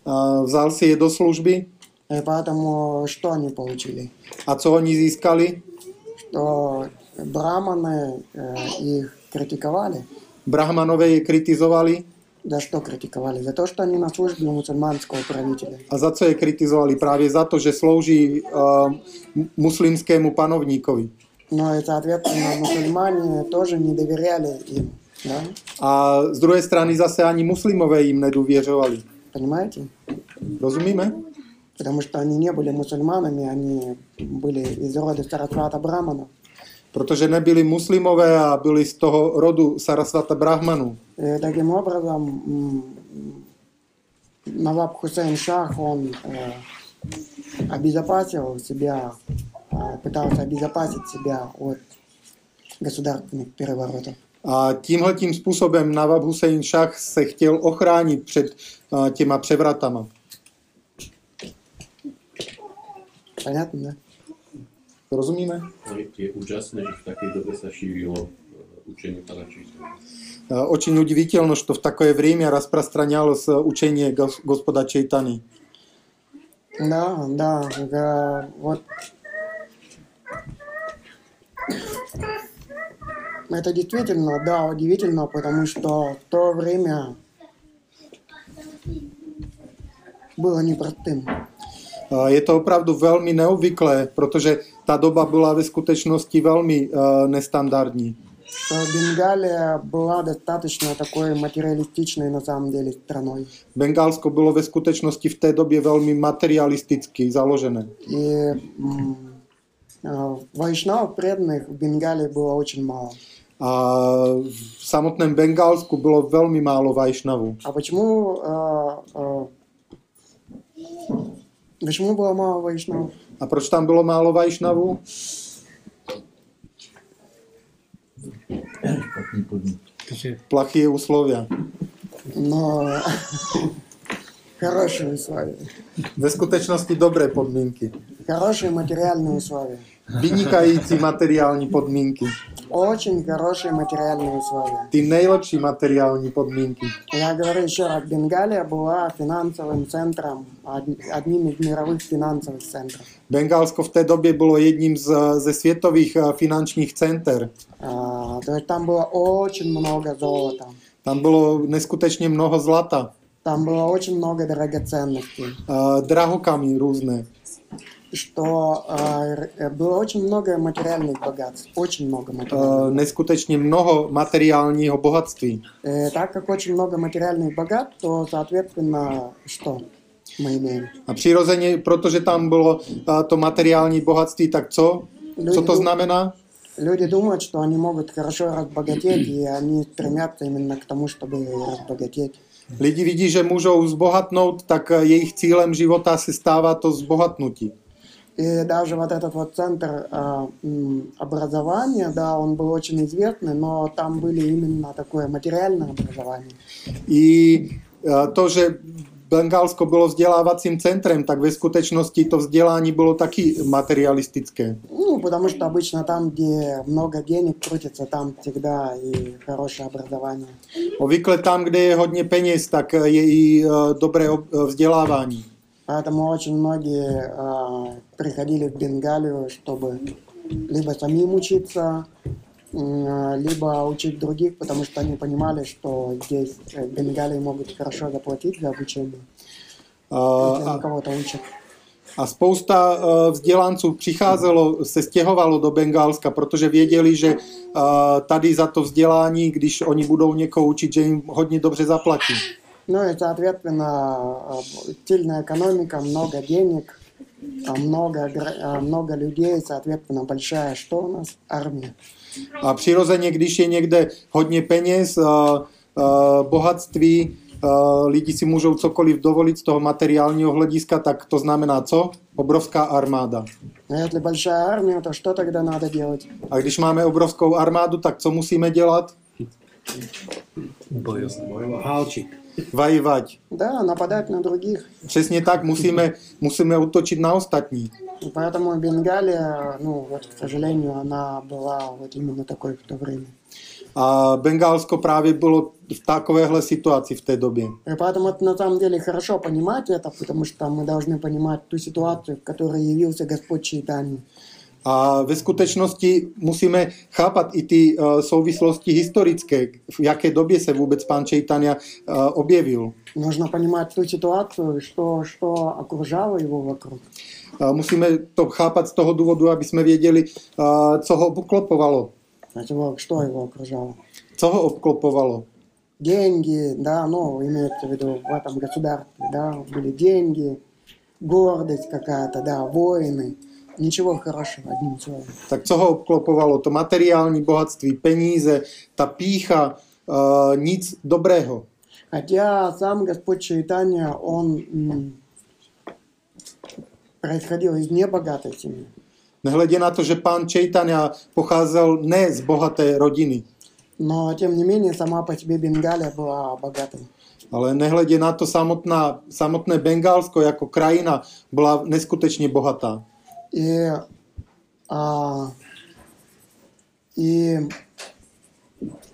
A Vzal si je do služby
И поэтому что они получили?
a co oni získali?
Что браманы э, их критиковали.
Brahmanové je kritizovali
За что критиковали? За то, что они на службе у мусульманского правителя.
a za co je kritizovali? Právě za to, že slouží uh, muslimskému panovníkovi.
Но и, соответственно, мусульмане тоже не доверяли им. Да?
A z druhé strany zase ani muslimové jim nedůvěřovali.
Понимаете?
Rozumíme?
Потому что они не были мусульманами, они были из рода Сарасвата Брамана.
Protože nebyli muslimové a byli z toho rodu Sarasvata Brahmanů.
И таким образом м, Наваб Хусейн Шах, он э, обезопасил себя, э, пытался обезопасить себя от государственных переворотов.
A tímhletím způsobem Nawab Hussein Shah se chtěl ochránit před uh, těma převratama.
Понятно, да?
Rozumíme?
No, Je, je úžasné, že v také době se šířilo eh, učení pana Čísla.
Uh, Очень удивительно, что в такое время распространялось uh, учение гос- Господа Чайтани.
Да, да, да, вот. Это действительно, да, удивительно, потому что в то время было непростым.
Uh, Je to opravdu velmi neobvyklé, protože ta doba byla ve skutečnosti velmi uh, nestandardní.
Что Бенгалия была достаточно такой материалистичной на самом деле страной.
Bengálsko bylo ve skutečnosti v té době velmi materialisticky založené.
И м, а, вайшнавов преданных в Бенгалии было очень мало.
A v samotném Bengálsku bylo velmi málo vajšnavů.
А почему, а, а, почему было мало вайшнавов?
A proč tam bylo málo vajšnavů?
Takže
Plachý условия.
Но хорошие условия.
Ve skutečnosti dobré podmínky.
Хорошие материальные условия.
Vynikající materiální podmínky.
Очень хорошие материальные условия.
Ty nejlepší materiální podmínky.
Я говорю еще раз, Бенгалия была финансовым центром, од- одним из мировых финансовых центров.
Bengálsko v té době bylo jedním z, ze světových eh, finančních center.
А, то есть там было очень много золота,
Tam bylo neskutečně mnoho zlata,
там было очень много драгоценностей,
eh, drahokamy různé.
что а, р- было очень много материальных богатств, очень много
Eh,
материальных.
Neskutečně mnoho materiálního bohatství.
Э, так как очень много материальных богатств, то, соответственно, что мы имеем?
A přirozeně, protože tam bylo eh, to materiální bohatství, tak co? Co to znamená?
Люди думают, что они могут хорошо разбогатеть, и они стремятся именно к тому, чтобы разбогатеть.
Lidi vidí, že můžou zbohatnout, tak eh, jejich cílem života se stává to zbohatnutí.
И даже вот этот вот центр м, образования, да, он был очень известный, но там были именно такое материальное образование.
I eh, to, že Bengálsko bylo vzdělávacím centrem, tak ve skutečnosti to vzdělání bylo taky materialistické.
Ну, потому что обычно там, где много денег крутится, там всегда и хорошее образование.
Obvykle tam, kde je hodně peněz, tak eh, je i dobré ob- vzdělávání.
Поэтому очень многие а, приходили в Бенгалию, чтобы либо самим учиться, м, либо учить других, потому что они понимали, что здесь э, в Бенгалии могут хорошо заплатить за обучение.
A,
кого-то учат.
a spousta eh, vzdělanců přicházelo, se stěhovalo do Bengálska, protože věděli, že eh, tady za to vzdělání, když oni budou někoho učit, že jim hodně dobře zaplatí.
Ну и, соответственно, э, сильная экономика, много денег, а много, гра- а много людей, соответственно, большая, что у нас? Армия.
A přirozeně, když je někde hodně peněz, eh, eh, bohatství, eh, lidi si můžou cokoliv dovolit z toho materiálního hlediska, tak to znamená co? Obrovská armáda.
А если большая армия, то что тогда надо делать?
A když máme obrovskou armádu, tak co musíme dělat?
Válčit.
Vajivať.
Да, нападать на других.
Tak, musíme, musíme útočit na ostatní.
И поэтому Бенгалия, ну, вот, к сожалению, она была вот именно такой в то время.
A Bengálsko právě bylo v takovéhle situaci v té době.
И поэтому это на самом деле хорошо понимать это, потому что мы должны понимать ту ситуацию, в которой явился Господь Чайтани.
A ve skutečnosti musíme chápat i ty uh, souvislosti historické, v jaké době se vůbec pán Čejtania uh, objevil.
Нужно понимать ту ситуацию, что, что окружало его вокруг.
Uh, musíme to chápat z toho důvodu, aby jsme věděli, uh, co ho obklopovalo.
Знаете, его- что его окружало?
Co ho obklopovalo?
Деньги, да, ну, имеется в виду в этом государстве, да, были деньги, гордость какая-то, да, воины. Ничего хорошего, одним словом.
Tak co ho obklopovalo? To materiální bohatství, peníze, ta pícha, uh, nic dobrého.
Хотя сам Господь Чайтанья, он м, происходил из небогатой семьи.
Nehledě na to, že pán Čejtania pocházel ne z bohaté rodiny,
Но, тем не менее, сама по себе Бенгалия была богатой.
ale nehledě na to samotná, samotné Bengálsko jako krajina byla neskutečně bohatá.
И, а, и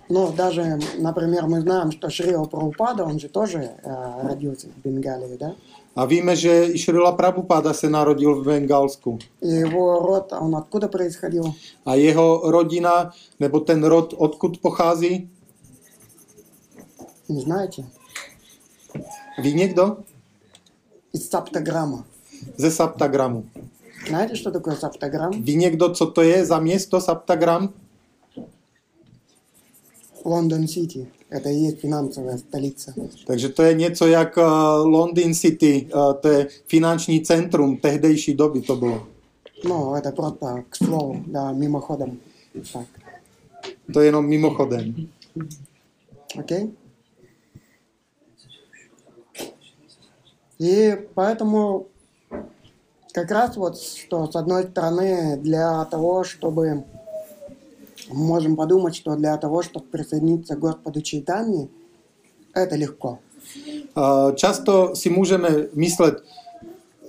ну, даже, например, мы знаем, что Шрила Прабхупада, он же тоже э, родился в Бенгалии, да?
A víme, že i Šrila Prabhupada se narodil v Bengálsku.
И его род, он откуда происходил?
A jeho rodina, nebo ten rod, odkud pochází?
Не знаете?
Ví někdo?
Из Саптаграма.
Ze Saptagramu.
Знаете, что такое Саптаграм?
Ví někdo, co to je za město Saptagram?
Лондон-Сити. Это и есть финансовая столица.
Takže to je něco jak uh, London City, uh, to je finanční centrum tehdejší doby to bylo.
Ну, это просто к слову, да, мимоходом. Так,
To je jenom mimochodem.
окей? И поэтому как раз вот, что с одной стороны, для того, чтобы можем подумать, что для того, чтобы присоединиться к Господу Чайтани, это легко.
Uh, Často si můžeme myslet,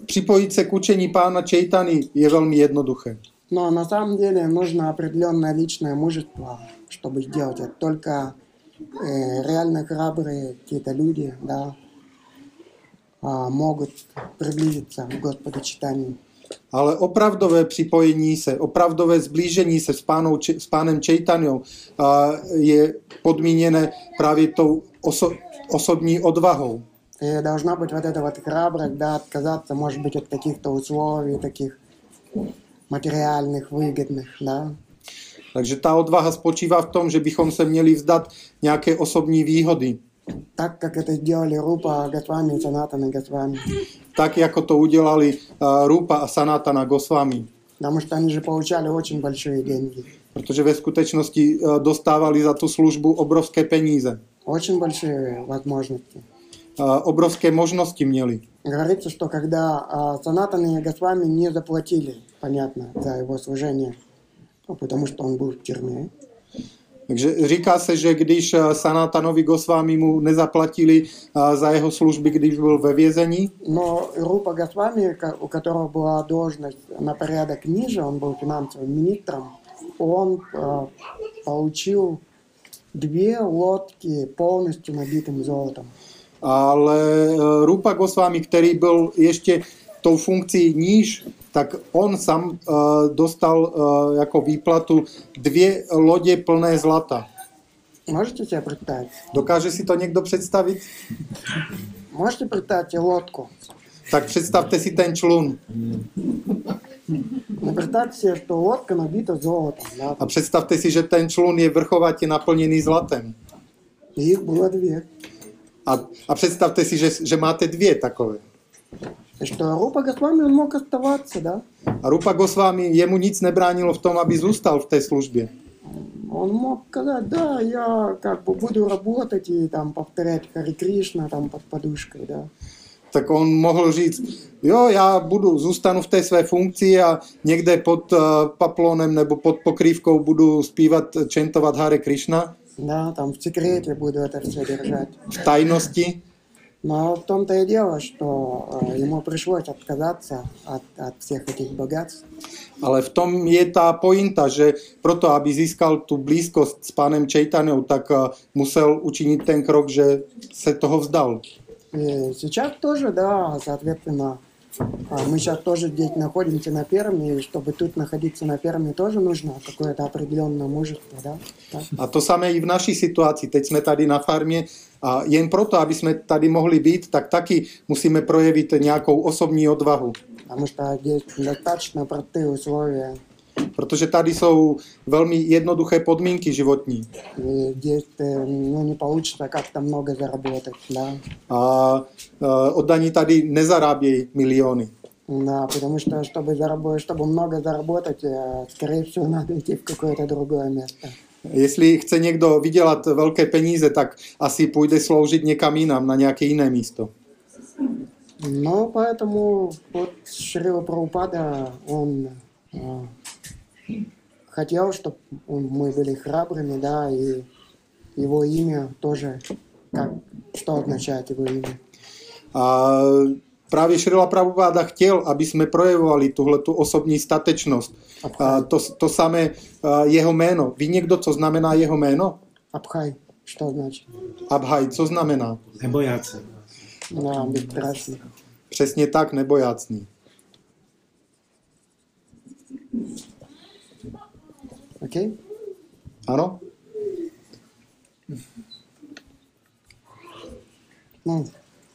připojit se k učení pána Čejtany je velmi jednoduché.
Но на самом деле нужно определенное личное мужество, чтобы сделать это. Только э, реально храбрые какие-то люди, да, а, могут приблизиться к Господу читанию.
Ale opravdové připojení se, opravdové zblížení se s, pánou, Če- s pánem Čejtanjou uh, je podmíněné právě tou oso, osobní odvahou.
И должна быть вот эта вот храбрость, да, отказаться, может быть, от каких-то условий таких материальных, выгодных, да.
Takže ta odvaha spočívá v tom, že bychom se měli vzdat nějaké osobní výhody.
Так, как это сделали Рупа Госвами и Санатана Госвами.
Tak, jako to udělali uh, Rupa a Sanatana Goswami.
Потому что они же получали очень большие деньги.
Protože ve skutečnosti uh, dostávali za tu službu obrovské peníze.
Очень большие возможности.
Uh, obrovské možnosti měli.
Говорится, что когда а, Санатана и Госвами не заплатили, понятно, за его служение, ну, потому что он был в тюрьме,
Takže říká se, že když uh, Sanatanovi Goswami mu nezaplatili uh, za jeho služby, když byl ve vězení,
но Рупа Госвами, ко- у которого была должность на порядок ниже, он был финансовым министром, он а, получил две лодки полностью набитым золотом.
ale uh, Rupa Goswami, který byl ještě tou funkcí níž, tak on sám uh, dostal uh, jako výplatu dvě lodě plné zlata.
Можете себе представить?
Dokáže si to někdo představit?
Можете представить себе лодку?
Tak představte si ten člun
Ну, представьте себе, что лодка набита золотом, да?
a představte si, že ten člun je vrchovatě naplněný zlatem.
И их было две.
A, a představte si, že, že máte dvě takové.
И что Рупа Госвами, он мог оставаться, да?
A Rupa Goswami, jemu nic nebránilo v tom, aby zůstal v té službě.
Он мог сказать, да, я как бы буду работать и там повторять Хари Кришна там под подушкой, да.
Tak on mohl říct, jo, já budu, zůstanu v té své funkci a někde pod uh, paplonem nebo pod pokrývkou budu zpívat, čentovat Hare Krishna
Да, там в секрете буду это все держать.
v tajnosti.
Но в том-то и дело, что э, ему пришлось отказаться от, от всех этих богатств.
Ale v tom je ta pointa, že proto, aby získal tu blízkost s pánem Čejtanou, tak uh, musel učinit ten krok, že se toho vzdal.
И сейчас тоже, да, соответственно, а, мы сейчас тоже здесь находимся на Перми, и чтобы тут находиться на Перми тоже нужно какое-то определенное мужество, да. Так?
A to samé i v naší situaci. Teď jsme tady na farmě a jen proto, aby jsme tady mohli být, tak taky musíme projevit nějakou osobní odvahu.
Потому что здесь достаточно простые условия.
Protože tady jsou velmi jednoduché podmínky životní.
И здесь э, ну, не получится как-то много заработать, да.
A uh, oddaní tady nezarábějí miliony.
Да, потому что чтобы, заработать, чтобы много заработать, э, скорее всего, надо идти в какое-то другое место.
Jestli chce někdo vydělat velké peníze, tak asi půjde sloužit někam jinam, na nějaké jiné místo.
Ну, поэтому вот Шрила Прабхупада, он э, хотел, чтобы мы были храбрыми, да, и его имя тоже, как, что означает его имя?
A Právě Šrila Prabhupáda chtěl, aby jsme projevovali tuhle tu osobní statečnost. Abchaj. To, to samé jeho jméno. Ví někdo, co znamená jeho jméno?
Abchaj. Co značí?
Abhaj, co znamená?
Nebojácný.
No, být.
Přesně tak, nebojácný.
OK?
Ano?
No.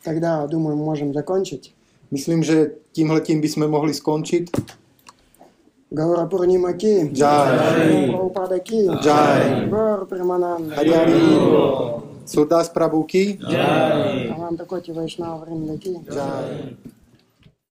тогда, думаю, можем закончить.
Myslím, že tímhletím bychom mohli skončit.
Гаура Пурнима Ки.
Jai.
Прабхупада Ки.
Jai.
Гаура Примананда.
Hari Hari. Surdas Prabhu ki.
Аванта Коти Вайшнава Вриндати.
Jai.